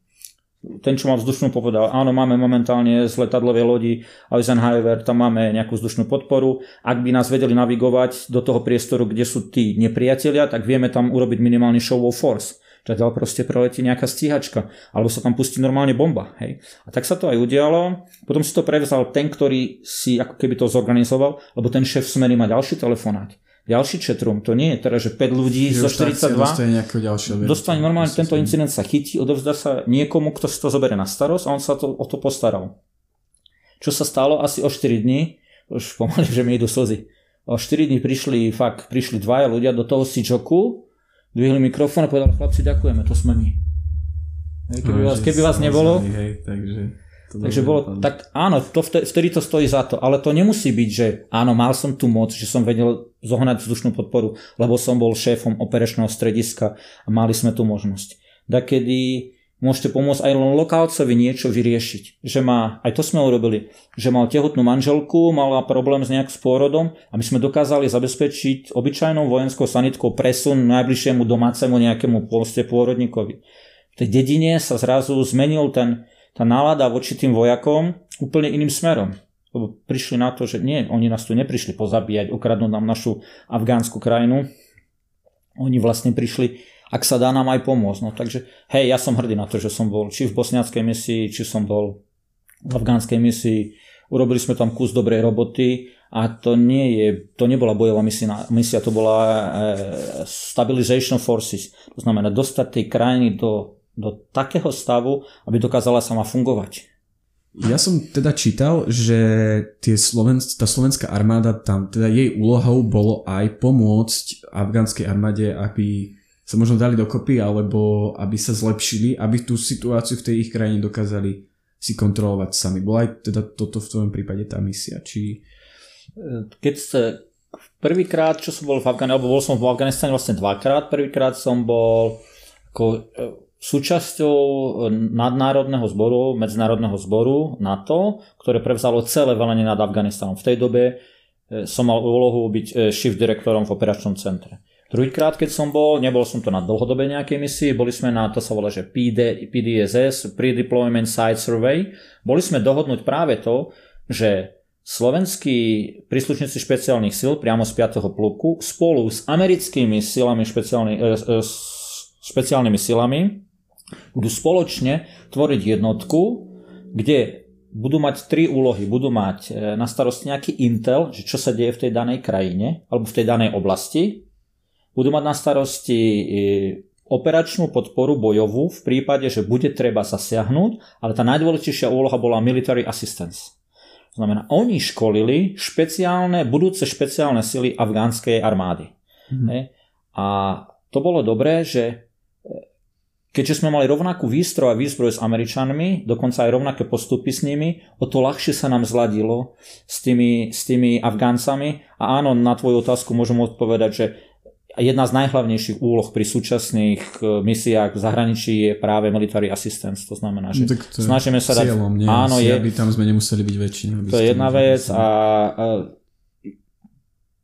Ten, čo má vzdušnú, povedal, áno, máme momentálne z letadlovej lodi Eisenhower, tam máme nejakú vzdušnú podporu. Ak by nás vedeli navigovať do toho priestoru, kde sú tí nepriatelia, tak vieme tam urobiť minimálny show of force ďalej proste preletí nejaká stíhačka, alebo sa tam pustí normálne bomba. Hej. A tak sa to aj udialo. Potom si to prevzal ten, ktorý si ako keby to zorganizoval, lebo ten šéf smery má ďalší telefonát. Ďalší chatroom, to nie je teraz, že 5 ľudí zo 42 dostane, dostane normálne tento incident sa chytí, odovzdá sa niekomu, kto si to zoberie na starosť a on sa to, o to postaral. Čo sa stalo asi o 4 dní, už pomaly, že mi idú slzy. O 4 dní prišli, fakt, prišli dvaja ľudia do toho Sijoku, dvihli mikrofón a povedali, chlapci, ďakujeme, to sme my. Hej, keby, no, vás, keby vás nebolo, hej, takže, to takže bolo, tak áno, to vtedy, vtedy to stojí za to, ale to nemusí byť, že áno, mal som tu moc, že som vedel zohnať vzdušnú podporu, lebo som bol šéfom operačného strediska a mali sme tu možnosť. Dakedy môžete pomôcť aj len lokálcovi niečo vyriešiť. Že má, aj to sme urobili, že mal tehotnú manželku, mala problém s nejak s pôrodom a my sme dokázali zabezpečiť obyčajnou vojenskou sanitkou presun najbližšiemu domácemu nejakému poste pôrodníkovi. V tej dedine sa zrazu zmenil ten, tá nálada voči tým vojakom úplne iným smerom. Lebo prišli na to, že nie, oni nás tu neprišli pozabíjať, ukradnúť nám našu afgánsku krajinu. Oni vlastne prišli ak sa dá nám aj pomôcť. No, takže hej, ja som hrdý na to, že som bol či v bosniackej misii, či som bol v afgánskej misii. Urobili sme tam kus dobrej roboty a to nie je, to nebola bojová misia, misia to bola e, stabilization forces. To znamená dostať tej krajiny do, do takého stavu, aby dokázala sama fungovať. Ja som teda čítal, že tie Sloven, tá slovenská armáda, tam teda jej úlohou bolo aj pomôcť afgánskej armáde, aby sa možno dali dokopy, alebo aby sa zlepšili, aby tú situáciu v tej ich krajine dokázali si kontrolovať sami. Bola aj teda toto v tvojom prípade tá misia? Či... Keď sa prvýkrát, čo som bol v Afganistane, alebo bol som v Afganistane vlastne dvakrát, prvýkrát som bol ako súčasťou nadnárodného zboru, medzinárodného zboru NATO, ktoré prevzalo celé velenie nad Afganistanom. V tej dobe e, som mal úlohu byť e, shift direktorom v operačnom centre. Druhýkrát, keď som bol, nebol som to na dlhodobej nejakej misii, boli sme na, to sa volá, že PD, PDSS, Pre-Deployment Site Survey. Boli sme dohodnúť práve to, že slovenskí príslušníci špeciálnych síl priamo z 5. pluku spolu s americkými silami špeciálny, e, e, špeciálnymi silami budú spoločne tvoriť jednotku, kde budú mať tri úlohy. Budú mať e, na starosti nejaký intel, že čo sa deje v tej danej krajine alebo v tej danej oblasti. Budú mať na starosti e, operačnú podporu bojovú v prípade, že bude treba zasiahnuť, ale tá najdôležitejšia úloha bola military assistance. To znamená, oni školili špeciálne, budúce špeciálne sily afgánskej armády. Mm. A to bolo dobré, že Keďže sme mali rovnakú výstroj a výzbroj s Američanmi, dokonca aj rovnaké postupy s nimi, o to ľahšie sa nám zladilo s tými, s tými Afgáncami. A áno, na tvoju otázku môžem odpovedať, že jedna z najhlavnejších úloh pri súčasných e, misiách v zahraničí je práve military assistance. To znamená, že no, tak to snažíme sa dať... Cieľom, nie? Áno, je, aby tam sme nemuseli byť väčšina. To je jedna vec a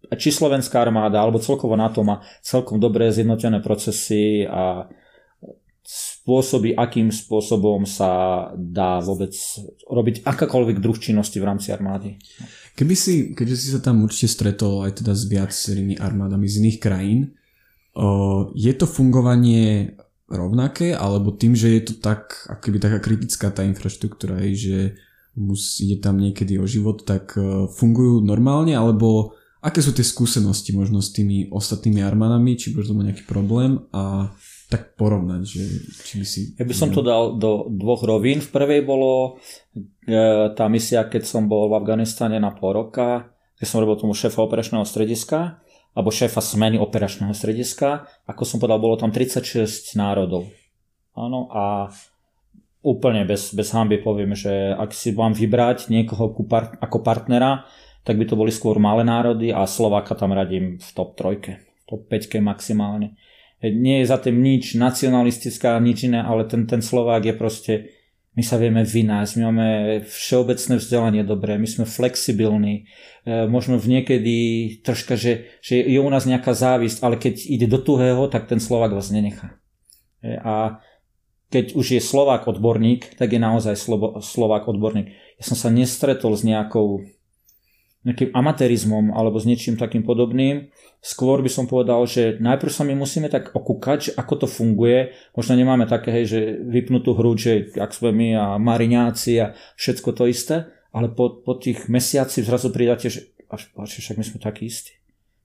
a či slovenská armáda alebo celkovo NATO má celkom dobré zjednotené procesy a spôsoby, akým spôsobom sa dá vôbec robiť akákoľvek druh činnosti v rámci armády. Keby si, keďže si sa tam určite stretol aj teda s viacerými armádami z iných krajín, je to fungovanie rovnaké, alebo tým, že je to tak, akoby taká kritická tá infraštruktúra, že musí, ide tam niekedy o život, tak e, fungujú normálne, alebo aké sú tie skúsenosti možno s tými ostatnými armádami, či možno nejaký problém a tak porovnať, že či by si... Ja by som to dal do dvoch rovín. V prvej bolo e, tá misia, keď som bol v Afganistane na pol roka, keď som robil tomu šéfa operačného strediska, alebo šéfa smeny operačného strediska. Ako som povedal, bolo tam 36 národov. Áno, a úplne bez, bez hamby poviem, že ak si mám vybrať niekoho ako partnera, tak by to boli skôr malé národy a Slováka tam radím v top trojke, top 5 maximálne nie je za tým nič nacionalistická, nič iné, ale ten, ten Slovák je proste, my sa vieme vynájsť, my máme všeobecné vzdelanie dobré, my sme flexibilní, e, možno v niekedy troška, že, že je u nás nejaká závisť, ale keď ide do tuhého, tak ten Slovák vás nenechá. E, a keď už je Slovák odborník, tak je naozaj Slovák odborník. Ja som sa nestretol s nejakou nejakým amatérizmom alebo s niečím takým podobným. Skôr by som povedal, že najprv sa my musíme tak okúkať, že ako to funguje. Možno nemáme také, hej, že vypnutú hru, že ak sme my a mariňáci a všetko to isté, ale po, po tých mesiaci zrazu pridáte, že až, až však my sme takí istí.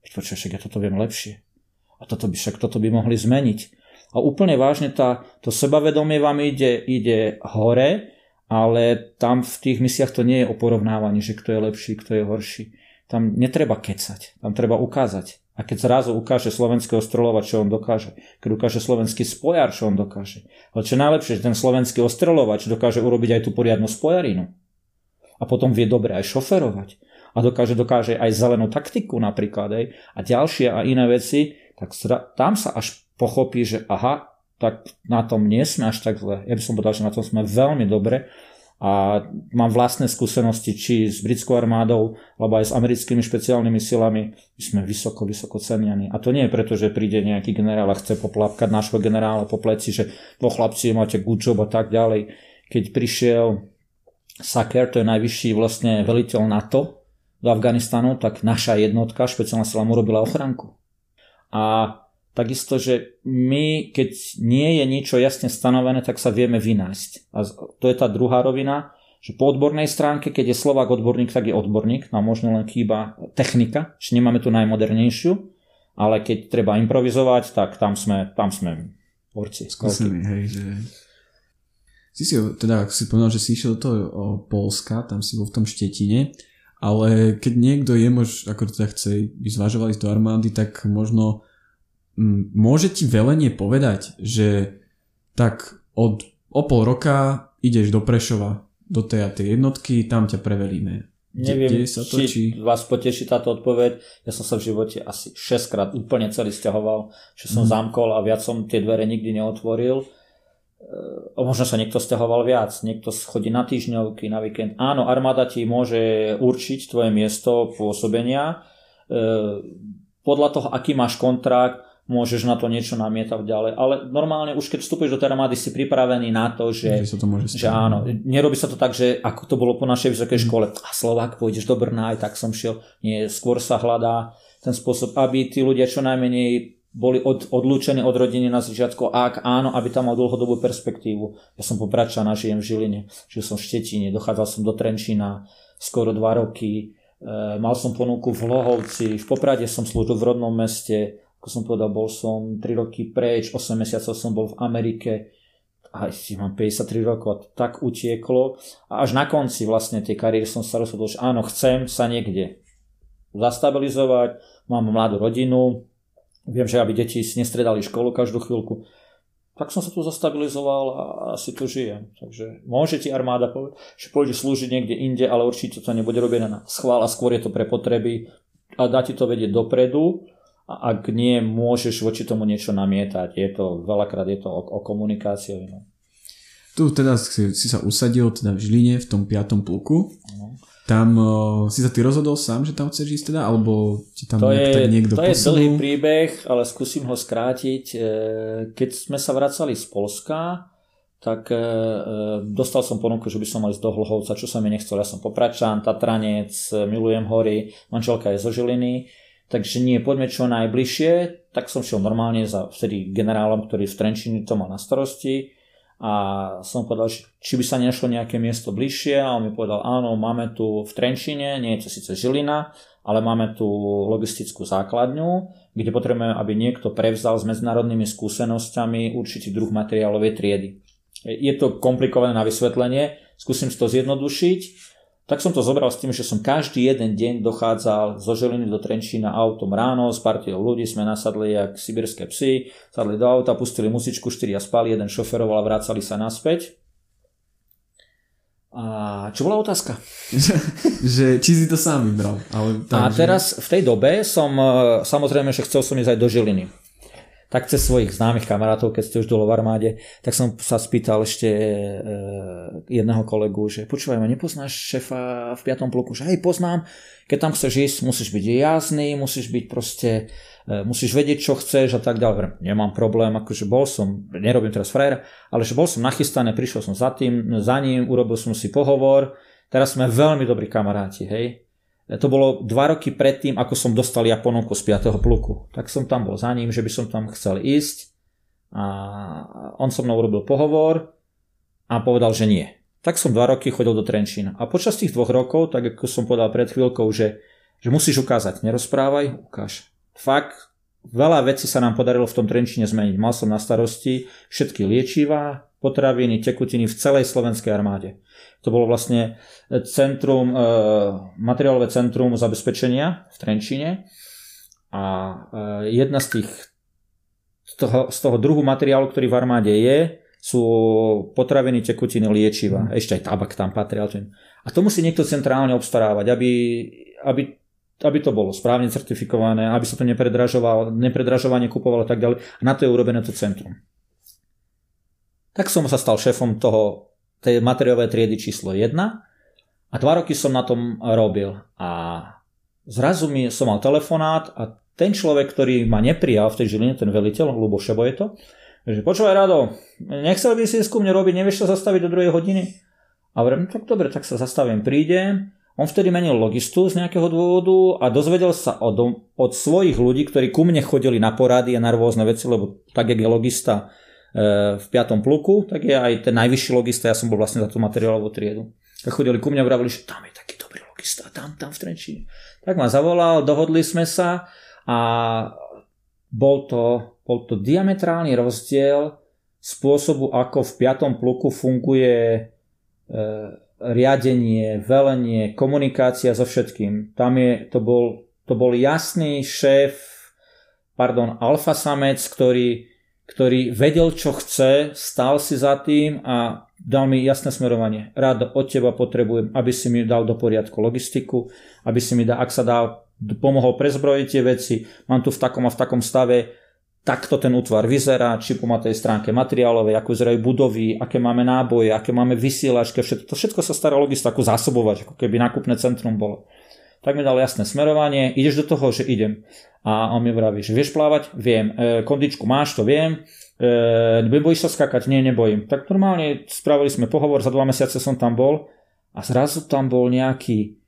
Počkaj, však ja toto viem lepšie. A toto by však toto by mohli zmeniť. A úplne vážne tá, to sebavedomie vám ide, ide hore ale tam v tých misiach to nie je o porovnávaní, že kto je lepší, kto je horší. Tam netreba kecať, tam treba ukázať. A keď zrazu ukáže slovenský ostreľovač, čo on dokáže, keď ukáže slovenský spojar, čo on dokáže. Ale čo najlepšie, že ten slovenský ostreľovač dokáže urobiť aj tú poriadnu spojarinu. A potom vie dobre aj šoferovať. A dokáže, dokáže aj zelenú taktiku napríklad. Aj, a ďalšie a iné veci, tak tam sa až pochopí, že aha, tak na tom nie sme až tak zle. Ja by som povedal, že na tom sme veľmi dobre a mám vlastné skúsenosti či s britskou armádou, alebo aj s americkými špeciálnymi silami. My sme vysoko, vysoko ceniani. A to nie je preto, že príde nejaký generál a chce poplapkať nášho generála po pleci, že po chlapci máte good job a tak ďalej. Keď prišiel Saker, to je najvyšší vlastne veliteľ NATO do Afganistanu, tak naša jednotka, špeciálna sila mu robila ochranku. A Takisto, že my, keď nie je niečo jasne stanovené, tak sa vieme vynájsť. A to je tá druhá rovina, že po odbornej stránke, keď je Slovák odborník, tak je odborník, nám možno len chýba technika, či nemáme tu najmodernejšiu, ale keď treba improvizovať, tak tam sme, tam sme borci. Skúsený, hej, že... Si si, teda, ak si povedal, že si išiel do toho Polska, tam si bol v tom Štetine, ale keď niekto je, mož, ako teda chce, by zvažovali do armády, tak možno môže ti velenie povedať, že tak od o pol roka ideš do Prešova, do tej a tej jednotky, tam ťa prevelíme. Neviem, Deje sa to, či, či vás poteší táto odpoveď. Ja som sa v živote asi 6 krát úplne celý stiahoval, že som mm. zamkol a viac som tie dvere nikdy neotvoril. E, možno sa niekto stiahoval viac, niekto chodí na týždňovky, na víkend. Áno, armáda ti môže určiť tvoje miesto pôsobenia. E, podľa toho, aký máš kontrakt, môžeš na to niečo namietať ďalej. Ale normálne už keď vstúpiš do tej armády, si pripravený na to, že, že, to môže že áno, nerobí sa to tak, že ako to bolo po našej vysokej mm. škole, a Slovák, pôjdeš do Brna, aj tak som šiel. Nie, skôr sa hľadá ten spôsob, aby tí ľudia čo najmenej boli od, odlúčení od rodiny na začiatku, ak áno, aby tam mal dlhodobú perspektívu. Ja som popračaná, žijem v Žiline, žil som v Štetine, dochádzal som do Trenčína skoro dva roky, e, mal som ponuku v Lohovci, v Poprade som slúžil v rodnom meste, ako som povedal, bol som 3 roky preč, 8 mesiacov som bol v Amerike, a si mám 53 rokov a tak utieklo. A až na konci vlastne tej kariéry som sa rozhodol, že áno, chcem sa niekde zastabilizovať, mám mladú rodinu, viem, že aby deti si nestredali školu každú chvíľku, tak som sa tu zastabilizoval a asi tu žijem. Takže môže ti armáda povedať, že pôjde slúžiť niekde inde, ale určite to nebude robené na schvál a skôr je to pre potreby a dá ti to vedieť dopredu a ak nie, môžeš voči tomu niečo namietať. Je to, veľakrát je to o, o komunikácii. No. Tu teda si, si sa usadil teda v Žiline v tom 5. pluku. No. Tam uh, si sa ty rozhodol sám, že tam chceš ísť teda, alebo ti tam to je, tak niekto To posunul? je dlhý príbeh, ale skúsim ho skrátiť. E, keď sme sa vracali z Polska, tak e, e, dostal som ponuku, že by som mal ísť do Hlhovca, čo sa mi nechcel. Ja som popračan, Tatranec, milujem hory, manželka je zo Žiliny takže nie, poďme čo najbližšie, tak som šiel normálne za vtedy generálom, ktorý v Trenčine to mal na starosti. A som povedal, či by sa nešlo nejaké miesto bližšie a on mi povedal, áno, máme tu v Trenčine, nie je to síce Žilina, ale máme tu logistickú základňu, kde potrebujeme, aby niekto prevzal s medzinárodnými skúsenosťami určitý druh materiálovej triedy. Je to komplikované na vysvetlenie, skúsim si to zjednodušiť tak som to zobral s tým, že som každý jeden deň dochádzal zo Želiny do Trenčína autom ráno, s partiou ľudí sme nasadli jak sibirské psy, sadli do auta, pustili musičku, štyria spali, jeden šoferoval a vracali sa naspäť. A čo bola otázka? že či si to sám vybral. Ale tak, a teraz v tej dobe som, e, samozrejme, že chcel som ísť aj do Žiliny tak cez svojich známych kamarátov, keď ste už dolo v armáde, tak som sa spýtal ešte e, jedného kolegu, že počúvaj ma, nepoznáš šefa v 5. bloku? Že hej, poznám, keď tam chceš ísť, musíš byť jasný, musíš byť proste, e, musíš vedieť, čo chceš a tak ďalej. Nemám problém, akože bol som, nerobím teraz frajera, ale že bol som nachystaný, prišiel som za tým, za ním, urobil som si pohovor, teraz sme veľmi dobrí kamaráti, hej to bolo dva roky predtým, ako som dostal ja ponuku z 5. pluku. Tak som tam bol za ním, že by som tam chcel ísť a on so mnou urobil pohovor a povedal, že nie. Tak som dva roky chodil do Trenčína. A počas tých dvoch rokov, tak ako som povedal pred chvíľkou, že, že musíš ukázať, nerozprávaj, ukáž. Fakt, veľa vecí sa nám podarilo v tom Trenčíne zmeniť. Mal som na starosti všetky liečivá, potraviny, tekutiny v celej slovenskej armáde. To bolo vlastne centrum, e, materiálové centrum zabezpečenia v Trenčine a e, jedna z tých z toho, z toho druhu materiálu, ktorý v armáde je, sú potraviny, tekutiny, liečiva. Mm. Ešte aj tabak tam patrí. A to musí niekto centrálne obstarávať, aby, aby, aby to bolo správne certifikované, aby sa to nepredražovanie kupovalo a tak ďalej. A na to je urobené to centrum. Tak som sa stal šéfom toho, tej materiovej triedy číslo 1 a dva roky som na tom robil. A zrazu mi som mal telefonát a ten človek, ktorý ma neprijal v tej Žiline, ten veliteľ, Lubo Šebo je to, že počúvaj Rado, nechcel by si ku mne robiť, nevieš sa zastaviť do druhej hodiny? A hovorím, tak dobre, tak sa zastavím, prídem. On vtedy menil logistu z nejakého dôvodu a dozvedel sa od, od svojich ľudí, ktorí ku mne chodili na porady a na rôzne veci, lebo tak, jak je logista v 5. pluku, tak je aj ten najvyšší logista, ja som bol vlastne za tú materiálovú triedu. Tak chodili ku mňa a vravili, že tam je taký dobrý logista, tam, tam v Trenčíne. Tak ma zavolal, dohodli sme sa a bol to, bol to diametrálny rozdiel spôsobu, ako v 5. pluku funguje e, riadenie, velenie, komunikácia so všetkým. Tam je, to bol, to bol jasný šéf, pardon, alfa samec, ktorý, ktorý vedel, čo chce, stal si za tým a dal mi jasné smerovanie. Rád od teba potrebujem, aby si mi dal do poriadku logistiku, aby si mi dal, ak sa dá, pomohol prezbrojiť tie veci, mám tu v takom a v takom stave, takto ten útvar vyzerá, či po tej stránke materiálovej, ako vyzerajú budovy, aké máme náboje, aké máme vysielačky, všetko, to všetko sa stará logista ako zásobovať, ako keby nákupné centrum bolo. Tak mi dal jasné smerovanie, ideš do toho, že idem. A on mi vraví, že vieš plávať? Viem. E, kondičku máš? To viem. E, nebojíš sa skakať? Nie, nebojím. Tak normálne spravili sme pohovor, za dva mesiace som tam bol a zrazu tam bol nejaký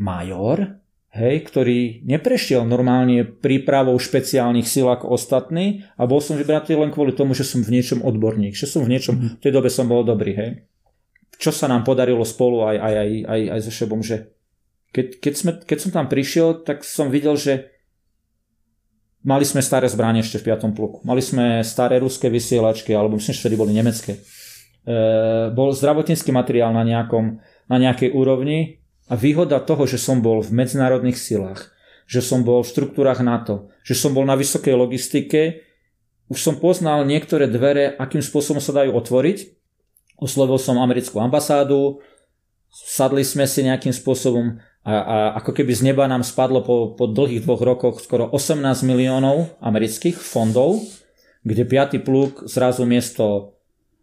major, hej, ktorý neprešiel normálne prípravou špeciálnych síl ako ostatní a bol som vybratý len kvôli tomu, že som v niečom odborník, že som v niečom, mhm. v tej dobe som bol dobrý, hej. Čo sa nám podarilo spolu aj, aj, aj, aj, aj so Šebom, že keď, keď, sme, keď som tam prišiel, tak som videl, že mali sme staré zbranie ešte v 5. pluku. Mali sme staré ruské vysielačky, alebo myslím, že vtedy boli nemecké. E, bol zdravotnícky materiál na, nejakom, na nejakej úrovni, a výhoda toho, že som bol v medzinárodných silách, že som bol v štruktúrach NATO, že som bol na vysokej logistike, už som poznal niektoré dvere, akým spôsobom sa dajú otvoriť. Oslovil som americkú ambasádu, sadli sme si nejakým spôsobom a, a ako keby z neba nám spadlo po, po dlhých dvoch rokoch skoro 18 miliónov amerických fondov, kde 5. pluk zrazu miesto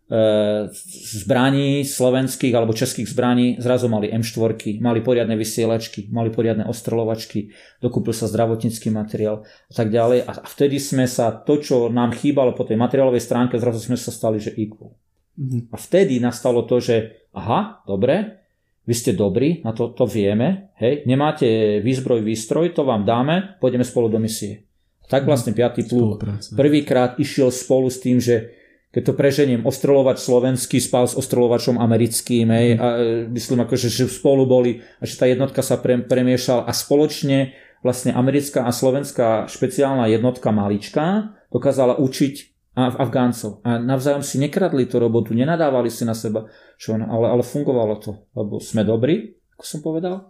E, zbraní slovenských alebo českých zbraní zrazu mali M4, mali poriadne vysielačky, mali poriadne ostrelovačky, dokúpil sa zdravotnícky materiál a tak ďalej. A vtedy sme sa, to čo nám chýbalo po tej materiálovej stránke, zrazu sme sa stali, že equal. Mm-hmm. A vtedy nastalo to, že aha, dobre, vy ste dobrí, na to, to vieme, hej, nemáte výzbroj, výstroj, to vám dáme, pôjdeme spolu do misie. Tak vlastne 5. pluk prvýkrát išiel spolu s tým, že keď to preženiem, ostrelovač slovenský spal s ostrelovačom americkým, hej, a e, myslím akože, že spolu boli a že tá jednotka sa pre, premiešala. A spoločne vlastne americká a slovenská špeciálna jednotka malička dokázala učiť Afgáncov. A navzájom si nekradli tú robotu, nenadávali si na seba, čo ale, ale fungovalo to, lebo sme dobrí, ako som povedal,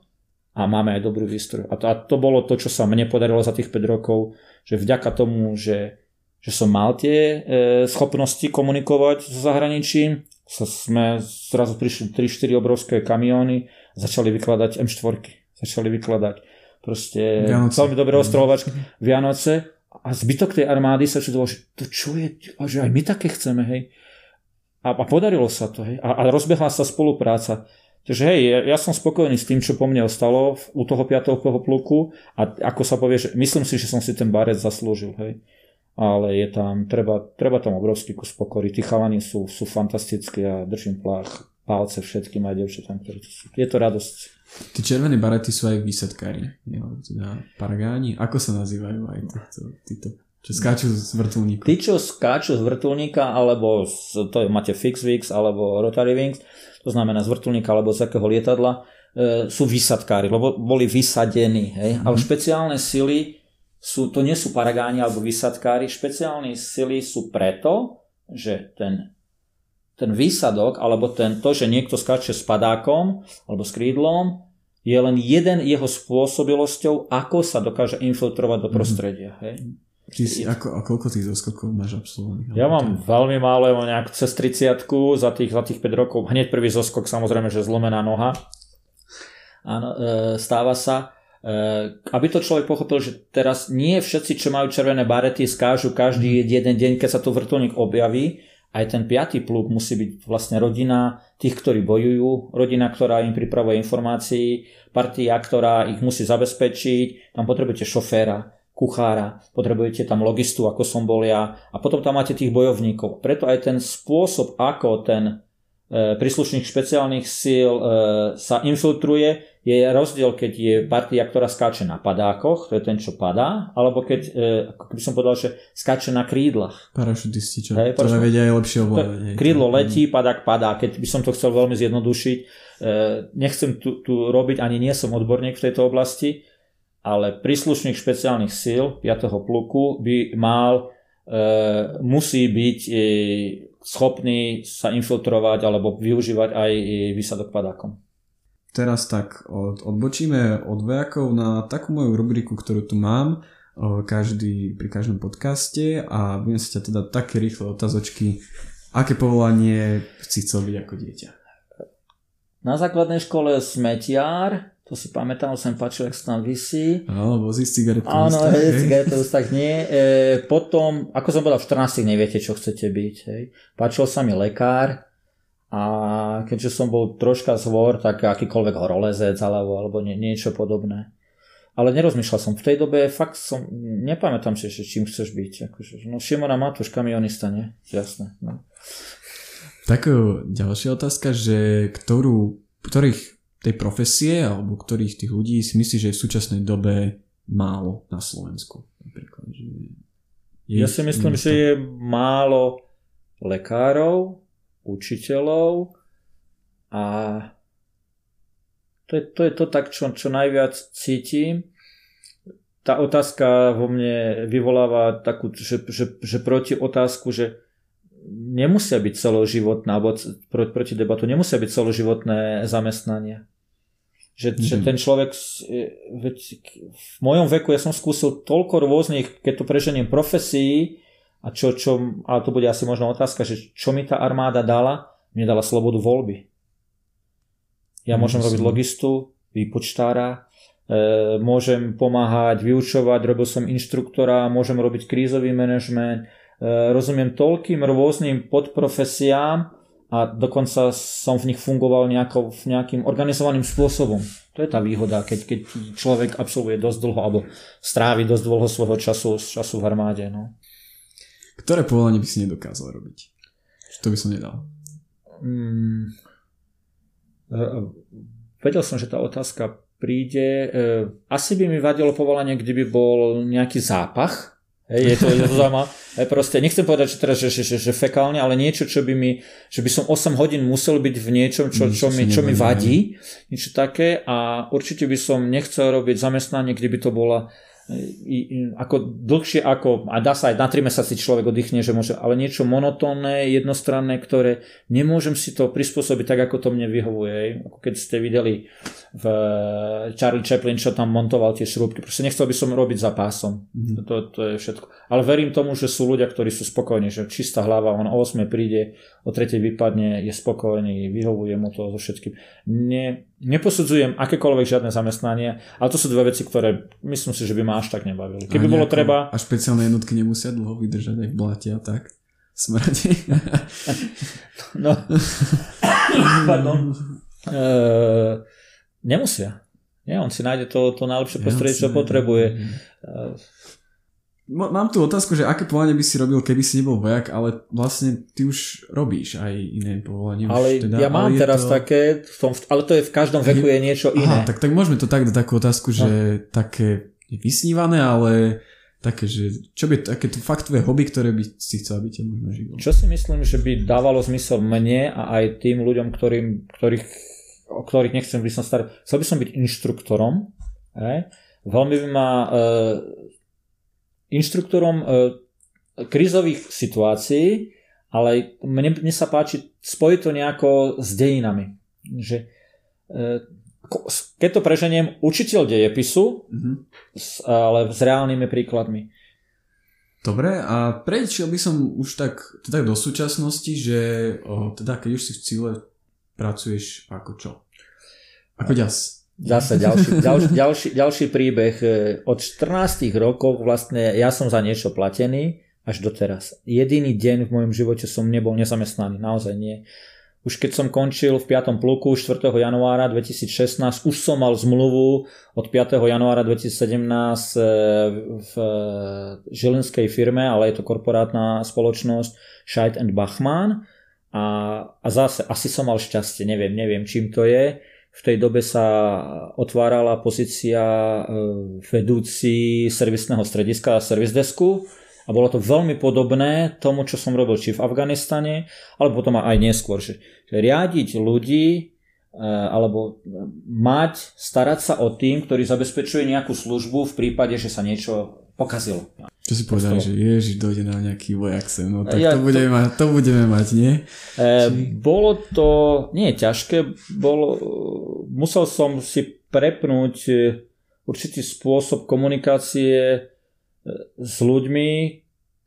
a máme aj dobrý výstroj. A to, a to bolo to, čo sa mne podarilo za tých 5 rokov, že vďaka tomu, že že som mal tie e, schopnosti komunikovať so zahraničím. Sa sme zrazu prišli 3-4 obrovské kamióny, začali vykladať M4, začali vykladať proste Vianoce. veľmi dobré ostrovovačky Vianoce a zbytok tej armády sa čudoval, že to čo je, že aj my také chceme, hej. A, a podarilo sa to, hej. A, a rozbehla sa spolupráca. Takže hej, ja, ja som spokojný s tým, čo po mne ostalo u toho 5. pluku a ako sa povie, že myslím si, že som si ten barec zaslúžil, hej ale je tam, treba, treba tam obrovský kus pokory. Tí chalani sú, sú fantastickí a držím plách, palce všetkým aj devčatám, ktorí sú. Je to radosť. Tí červené barety sú aj výsadkári, teda paragáni. Ako sa nazývajú aj títo, títo čo skáču z vrtulníka? Tí, čo skáču z vrtulníka, alebo z, to je, máte fix wings, alebo rotary wings, to znamená z vrtulníka alebo z akého lietadla, e, sú vysadkári, lebo boli vysadení. Hej? Mm-hmm. Ale špeciálne sily sú, to nie sú paragáni alebo vysadkári, špeciálne sily sú preto, že ten, ten výsadok alebo ten, to, že niekto skáče s padákom alebo s krídlom, je len jeden jeho spôsobilosťou, ako sa dokáže infiltrovať do mhm. prostredia. Mm. Hej? Ty si, ako, a koľko tých zoskokov máš absolvovaných? Ja mám veľmi málo, mám nejak cez 30 za tých, za tých 5 rokov. Hneď prvý zoskok, samozrejme, že zlomená noha. Áno, e, stáva sa. Eh, aby to človek pochopil, že teraz nie všetci, čo majú červené barety, skážu každý mhm. jeden deň, keď sa to vrtulník objaví. Aj ten piatý pluk musí byť vlastne rodina tých, ktorí bojujú, rodina, ktorá im pripravuje informácií, partia, ktorá ich musí zabezpečiť, tam potrebujete šoféra, kuchára, potrebujete tam logistu, ako som bol ja, a potom tam máte tých bojovníkov. Preto aj ten spôsob, ako ten e, príslušník špeciálnych síl e, sa infiltruje, je rozdiel, keď je partia, ktorá skáče na padákoch, to je ten, čo padá, alebo keď, e, ako by som povedal, že skáče na krídlach. Parašutisti, čo hey, to vedia aj lepšie ovládať. Krídlo letí, padák padá. Keď by som to chcel veľmi zjednodušiť, e, nechcem tu, tu robiť, ani nie som odborník v tejto oblasti, ale príslušník špeciálnych síl 5. pluku by mal, e, musí byť schopný sa infiltrovať alebo využívať aj výsadok padákom teraz tak od, odbočíme od vojakov na takú moju rubriku, ktorú tu mám každý, pri každom podcaste a budem sa ťa teda také rýchle otázočky, aké povolanie si chcel byť ako dieťa? Na základnej škole smetiar, to si pamätám, som páčil, ak sa tam vysí. Áno, vozí s cigaretou. Áno, cigaretou tak nie. E, potom, ako som povedal, v 14 neviete, čo chcete byť. Hej. Páčil sa mi lekár, a keďže som bol troška zvor, tak akýkoľvek horolezec alebo, alebo nie, niečo podobné. Ale nerozmýšľal som. V tej dobe fakt som, nepamätám si, že čím chceš byť. Akože, no Šimona Matúš, kamionista, nie? Jasné. No. Tak ďalšia otázka, že ktorú, ktorých tej profesie alebo ktorých tých ľudí si myslíš, že je v súčasnej dobe málo na Slovensku? Napríklad, že je ja si myslím, že je málo lekárov, učiteľov a to je to, je to tak, čo, čo najviac cítim. Tá otázka vo mne vyvoláva takú, že, že, že proti otázku, že nemusia byť celoživotné, alebo proti, debatu, nemusia byť celoživotné zamestnania. Že, mm. že mhm. ten človek, veď v mojom veku ja som skúsil toľko rôznych, keď to preženiem profesí, a čo, čo, ale to bude asi možno otázka, že čo mi tá armáda dala? Mne dala slobodu voľby. Ja mm, môžem robiť logistu, výpočtára, e, môžem pomáhať, vyučovať, robil som inštruktora, môžem robiť krízový manažment, e, rozumiem toľkým rôznym podprofesiám a dokonca som v nich fungoval nejako, nejakým organizovaným spôsobom. To je tá výhoda, keď, keď človek absolvuje dosť dlho alebo strávi dosť dlho svojho času, času v armáde. No. Ktoré povolanie by si nedokázal robiť? To by som nedal. Hmm. Vedel som, že tá otázka príde. E, asi by mi vadilo povolanie, kde by bol nejaký zápach. Hej, je to, je to zaujímavé. Proste, nechcem povedať, že, teraz, že, že, že, že fekálne, ale niečo, čo by mi, že by som 8 hodín musel byť v niečom, čo, čo, mi, čo mi vadí. Niečo také a určite by som nechcel robiť zamestnanie, kde by to bola ako dlhšie ako, a dá sa aj na 3 mesiaci človek oddychne, že môže, ale niečo monotónne, jednostranné, ktoré nemôžem si to prispôsobiť tak, ako to mne vyhovuje. Ako keď ste videli v Charlie Chaplin, čo tam montoval tie šrúbky. Proste nechcel by som robiť za pásom. Mm-hmm. To, to je všetko. Ale verím tomu, že sú ľudia, ktorí sú spokojní, že čistá hlava, on o 8 príde, o 3 vypadne, je spokojný, vyhovuje mu to so všetkým. Ne, neposudzujem akékoľvek žiadne zamestnanie, ale to sú dve veci, ktoré myslím si, že by ma až tak nebavili. Keby bolo treba... A špeciálne jednotky nemusia dlho vydržať aj v blate a tak. Smrti. no. Pardon. Uh, nemusia. Nie, on si nájde to, to najlepšie prostredie, čo potrebuje. Uh, Mám tu otázku, že aké povolanie by si robil, keby si nebol vojak, ale vlastne ty už robíš aj iné povolanie. Ale teda, ja mám ale teraz to... také, tom, ale to je v každom veku je niečo iné. Aha, tak, tak môžeme to tak dať takú otázku, že no. také vysnívané, ale také, že čo by také to fakt tvoje hobby, ktoré by si chcel, aby ťa možno žilo? Čo si myslím, že by dávalo zmysel mne a aj tým ľuďom, ktorým, ktorých, o ktorých nechcem by som starý. Chcel by som byť inštruktorom. Hej? Veľmi by ma e, inštruktorom e, krízových situácií, ale mne, mne sa páči spojiť to nejako s dejinami. Že, e, keď to preženiem, učiteľ dejepisu, mm-hmm. ale s reálnymi príkladmi. Dobre, a prečiel by som už tak teda do súčasnosti, že o, teda keď už si v Cíle pracuješ ako čo? Ako ďas? Zase ďalší, ďalší, ďalší, ďalší príbeh. E, od 14 rokov vlastne ja som za niečo platený až doteraz. Jediný deň v mojom živote som nebol nezamestnaný, naozaj nie. Už keď som končil v 5. pluku 4. januára 2016, už som mal zmluvu od 5. januára 2017 e, v e, žilinskej firme, ale je to korporátna spoločnosť Scheid and Bachmann. A, a zase asi som mal šťastie, neviem, neviem čím to je v tej dobe sa otvárala pozícia e, vedúci servisného strediska a servis desku a bolo to veľmi podobné tomu, čo som robil či v Afganistane, alebo potom aj neskôr. Že, že riadiť ľudí e, alebo mať, starať sa o tým, ktorý zabezpečuje nejakú službu v prípade, že sa niečo pokazilo. Čo si povedal, že Ježiš dojde na nejaký vojak sem, no tak ja, to, budeme to... Mať, to budeme mať, nie? E, bolo to, nie ťažké, bolo, musel som si prepnúť e, určitý spôsob komunikácie e, s ľuďmi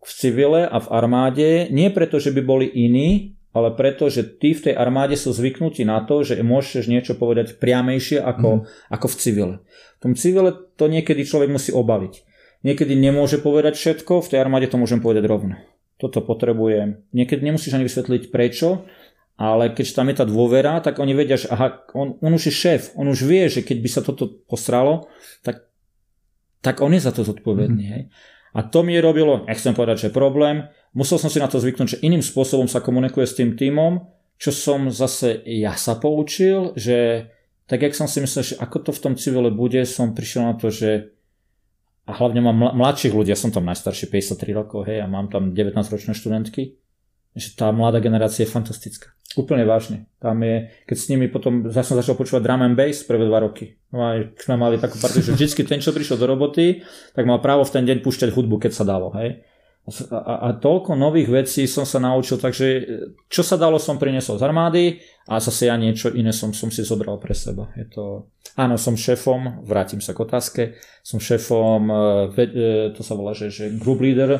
v civile a v armáde, nie preto, že by boli iní, ale preto, že tí v tej armáde sú zvyknutí na to, že môžeš niečo povedať priamejšie ako, mm. ako v civile. V tom civile to niekedy človek musí obaviť. Niekedy nemôže povedať všetko, v tej armáde to môžem povedať rovno. Toto potrebujem. Niekedy nemusíš ani vysvetliť prečo, ale keď tam je tá dôvera, tak oni vedia, že aha, on, on už je šéf, on už vie, že keď by sa toto postralo, tak, tak on je za to zodpovedný. Mm. Hej. A to mi robilo, nechcem povedať, že problém, musel som si na to zvyknúť, že iným spôsobom sa komunikuje s tým týmom, čo som zase ja sa poučil, že tak jak som si myslel, že ako to v tom civile bude, som prišiel na to, že a hlavne mám mladších ľudí, ja som tam najstarší 53 rokov, hej, a mám tam 19-ročné študentky, že tá mladá generácia je fantastická. Úplne vážne. Tam je, keď s nimi potom, ja som začal počúvať drum and bass prvé dva roky. No a sme mali takú partiu, že vždycky ten, čo prišiel do roboty, tak mal právo v ten deň púšťať hudbu, keď sa dalo, hej. A, a, toľko nových vecí som sa naučil, takže čo sa dalo som priniesol z armády a zase ja niečo iné som, som si zobral pre seba. Je to... Áno, som šéfom, vrátim sa k otázke, som šéfom, e, e, to sa volá, že, že group leader,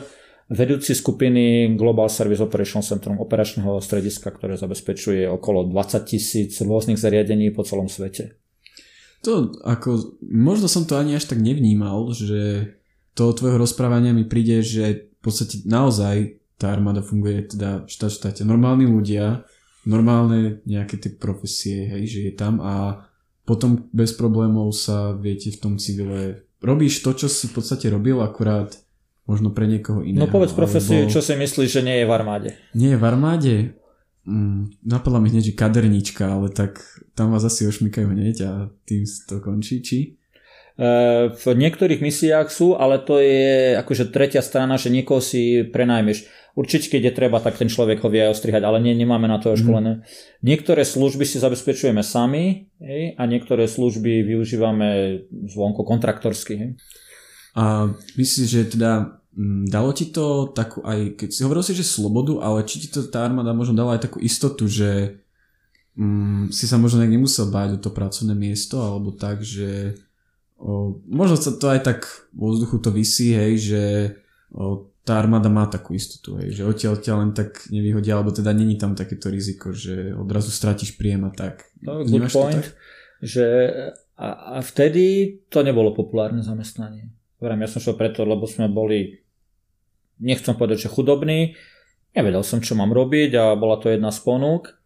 vedúci skupiny Global Service Operation Centrum, operačného strediska, ktoré zabezpečuje okolo 20 tisíc rôznych zariadení po celom svete. To ako, možno som to ani až tak nevnímal, že to tvojho rozprávania mi príde, že v podstate naozaj tá armáda funguje teda v štáte. Normálni ľudia, normálne nejaké tie profesie, hej, že je tam a potom bez problémov sa viete v tom civile robíš to, čo si v podstate robil, akurát možno pre niekoho iného. No povedz profesiu, alebo... čo si myslíš, že nie je v armáde. Nie je v armáde? Mm, napadla mi hneď, že kaderníčka, ale tak tam vás asi ošmykajú hneď a tým to končí, či? V niektorých misiách sú, ale to je akože tretia strana, že niekoho si prenajmeš. Určite, keď je treba, tak ten človek ho vie aj ostrihať, ale nie, nemáme na to školené. Mm. Niektoré služby si zabezpečujeme sami hej, a niektoré služby využívame zvonko kontraktorsky. Hej. A myslíš, že teda mm, dalo ti to takú aj, keď si hovoril si, že slobodu, ale či ti to tá armáda možno dala aj takú istotu, že mm, si sa možno nejak nemusel báť o to pracovné miesto, alebo tak, že možno sa to aj tak vo vzduchu to vysí, hej, že tá armáda má takú istotu, hej, že odtiaľ ťa len tak nevyhodia, alebo teda není tam takéto riziko, že odrazu stratíš príjem a tak. No, good point, tak? že a, a vtedy to nebolo populárne zamestnanie. Ja som šiel preto, lebo sme boli, nechcem povedať, že chudobní, nevedel som, čo mám robiť a bola to jedna z ponúk.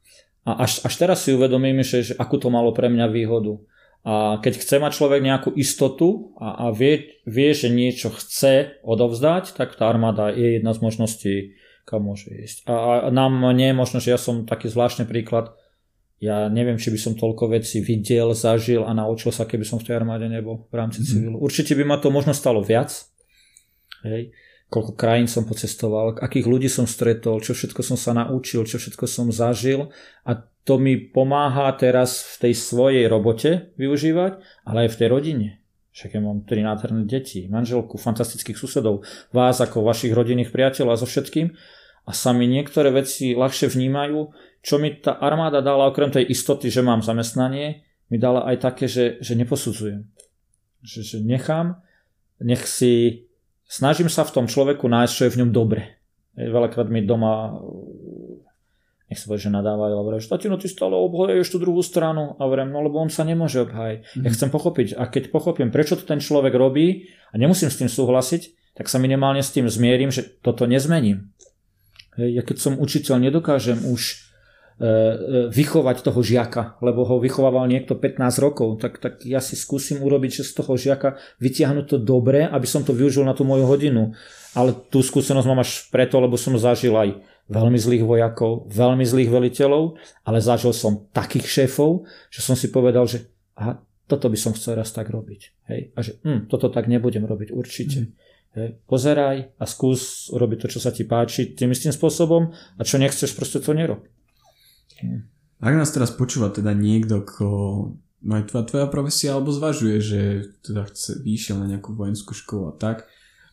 A až, až teraz si uvedomím, že, že akú to malo pre mňa výhodu a keď chce mať človek nejakú istotu a, a vie, vie, že niečo chce odovzdať, tak tá armáda je jedna z možností, kam môže ísť. A, a nám nie je možno, že ja som taký zvláštny príklad, ja neviem, či by som toľko vecí videl, zažil a naučil sa, keby som v tej armáde nebol v rámci mm. civilu. Určite by ma to možno stalo viac. Hej. Koľko krajín som pocestoval, akých ľudí som stretol, čo všetko som sa naučil, čo všetko som zažil a to mi pomáha teraz v tej svojej robote využívať, ale aj v tej rodine. Však ja mám tri nádherné deti, manželku, fantastických susedov, vás ako vašich rodinných priateľov a so všetkým. A sa mi niektoré veci ľahšie vnímajú, čo mi tá armáda dala okrem tej istoty, že mám zamestnanie, mi dala aj také, že, že neposudzujem. Že, že nechám, nech si, snažím sa v tom človeku nájsť, čo je v ňom dobre. Veľakrát mi doma nech sa že nadávajú, alebo že tatino, ty stále obhajuješ tú druhú stranu. A hovorím, no lebo on sa nemôže obhájiť. Mm. Ja mhm. chcem pochopiť. A keď pochopím, prečo to ten človek robí a nemusím s tým súhlasiť, tak sa minimálne s tým zmierim, že toto nezmením. Hej, ja keď som učiteľ, nedokážem už vychovať toho žiaka, lebo ho vychovával niekto 15 rokov, tak, tak ja si skúsim urobiť, že z toho žiaka vytiahnuť to dobre, aby som to využil na tú moju hodinu. Ale tú skúsenosť mám až preto, lebo som zažil aj veľmi zlých vojakov, veľmi zlých veliteľov, ale zažil som takých šéfov, že som si povedal, že aha, toto by som chcel raz tak robiť. Hej? A že hm, toto tak nebudem robiť určite. Mm. Hej? Pozeraj a skús urobiť to, čo sa ti páči tým istým spôsobom a čo nechceš, proste to nerob. Ak nás teraz počúva teda niekto, ko má tvoja, tvoja profesia, alebo zvažuje, že teda chce, vyšiel na nejakú vojenskú školu a tak,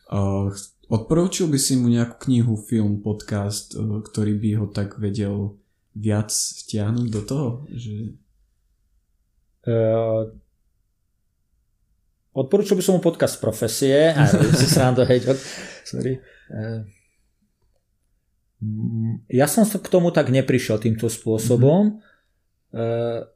uh, odporúčil by si mu nejakú knihu, film, podcast, uh, ktorý by ho tak vedel viac vtiahnuť do toho? Že... Uh, odporúčil by som mu podcast profesie, a si srando, hej, sorry. Uh, ja som sa k tomu tak neprišiel týmto spôsobom. Mm-hmm.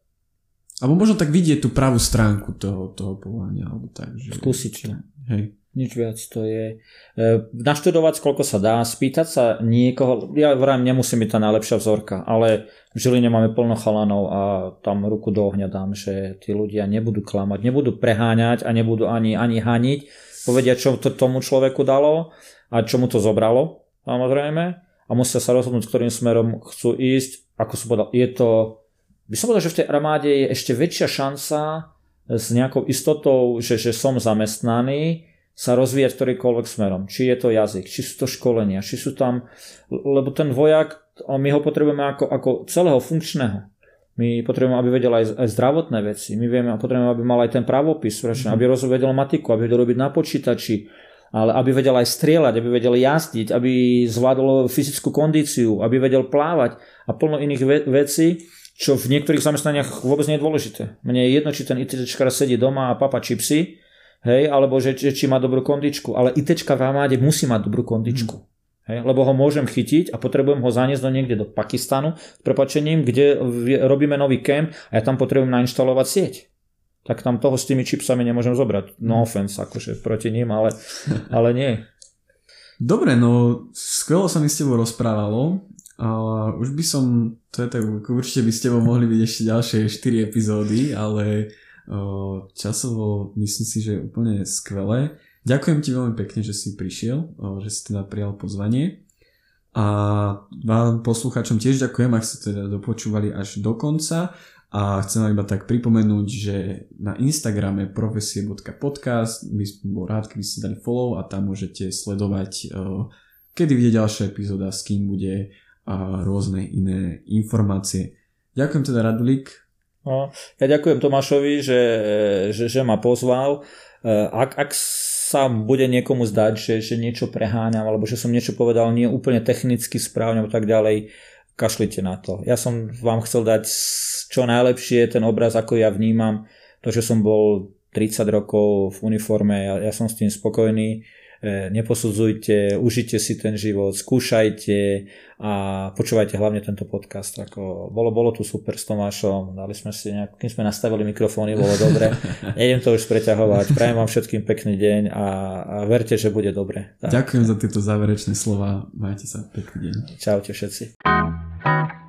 Alebo možno tak vidieť tú pravú stránku toho, toho povolania. Alebo tak, že... Skúsiť to. Hej. Nič viac to je. E, naštudovať, koľko sa dá, spýtať sa niekoho, ja vrajím, nemusím byť tá najlepšia vzorka, ale v Žiline máme plno chalanov a tam ruku do ohňa dám, že tí ľudia nebudú klamať, nebudú preháňať a nebudú ani, ani haniť, povedia, čo to tomu človeku dalo a čo mu to zobralo, samozrejme a musia sa rozhodnúť, ktorým smerom chcú ísť. Ako som povedal, je to, by som povedal, že v tej armáde je ešte väčšia šanca s nejakou istotou, že, že som zamestnaný, sa rozvíjať ktorýkoľvek smerom. Či je to jazyk, či sú to školenia, či sú tam, lebo ten vojak, my ho potrebujeme ako, ako celého funkčného. My potrebujeme, aby vedel aj, aj zdravotné veci. My vieme, potrebujeme, aby mal aj ten pravopis, mm-hmm. aby rozvedel matiku, aby vedel robiť na počítači, ale aby vedel aj strieľať, aby vedel jazdiť, aby zvládol fyzickú kondíciu, aby vedel plávať a plno iných ve- vecí, čo v niektorých zamestnaniach vôbec nie je dôležité. Mne je jedno, či ten ITčkar sedí doma a papa čipsy, hej, alebo že, že, či má dobrú kondičku. Ale ITčka v armáde musí mať dobrú kondičku. Hmm. Hej, lebo ho môžem chytiť a potrebujem ho zaniesť do niekde do Pakistanu s prepačením, kde robíme nový camp a ja tam potrebujem nainštalovať sieť tak tam toho s tými čipsami nemôžem zobrať. No offense, akože proti ním, ale, ale nie. Dobre, no skvelo sa mi s tebou rozprávalo, ale už by som, to je tak, určite by s tebou mohli byť ešte ďalšie 4 epizódy, ale o, časovo myslím si, že je úplne skvelé. Ďakujem ti veľmi pekne, že si prišiel, o, že si teda prijal pozvanie. A vám poslucháčom tiež ďakujem, ak ste teda dopočúvali až do konca. A chcem vám iba tak pripomenúť, že na Instagrame profesie.podcast by som bol rád, keby ste dali follow a tam môžete sledovať, eh, kedy vyjde ďalšia epizóda, s kým bude a rôzne iné informácie. Ďakujem teda Radulík. No, ja ďakujem Tomášovi, že, že, že ma pozval. Eh, ak, ak sa bude niekomu zdať, že, že niečo preháňam, alebo že som niečo povedal nie úplne technicky správne, alebo tak ďalej, kašlite na to. Ja som vám chcel dať čo najlepšie ten obraz, ako ja vnímam. To, že som bol 30 rokov v uniforme, ja, ja som s tým spokojný. E, neposudzujte, užite si ten život, skúšajte a počúvajte hlavne tento podcast. Ako, bolo, bolo tu super s Tomášom, dali sme si nejak, kým sme nastavili mikrofóny, bolo dobre. Nejdem to už preťahovať. Prajem vám všetkým pekný deň a, a verte, že bude dobre. Tak. Ďakujem za tieto záverečné slova. Majte sa pekný deň. Čaute všetci. Thank you.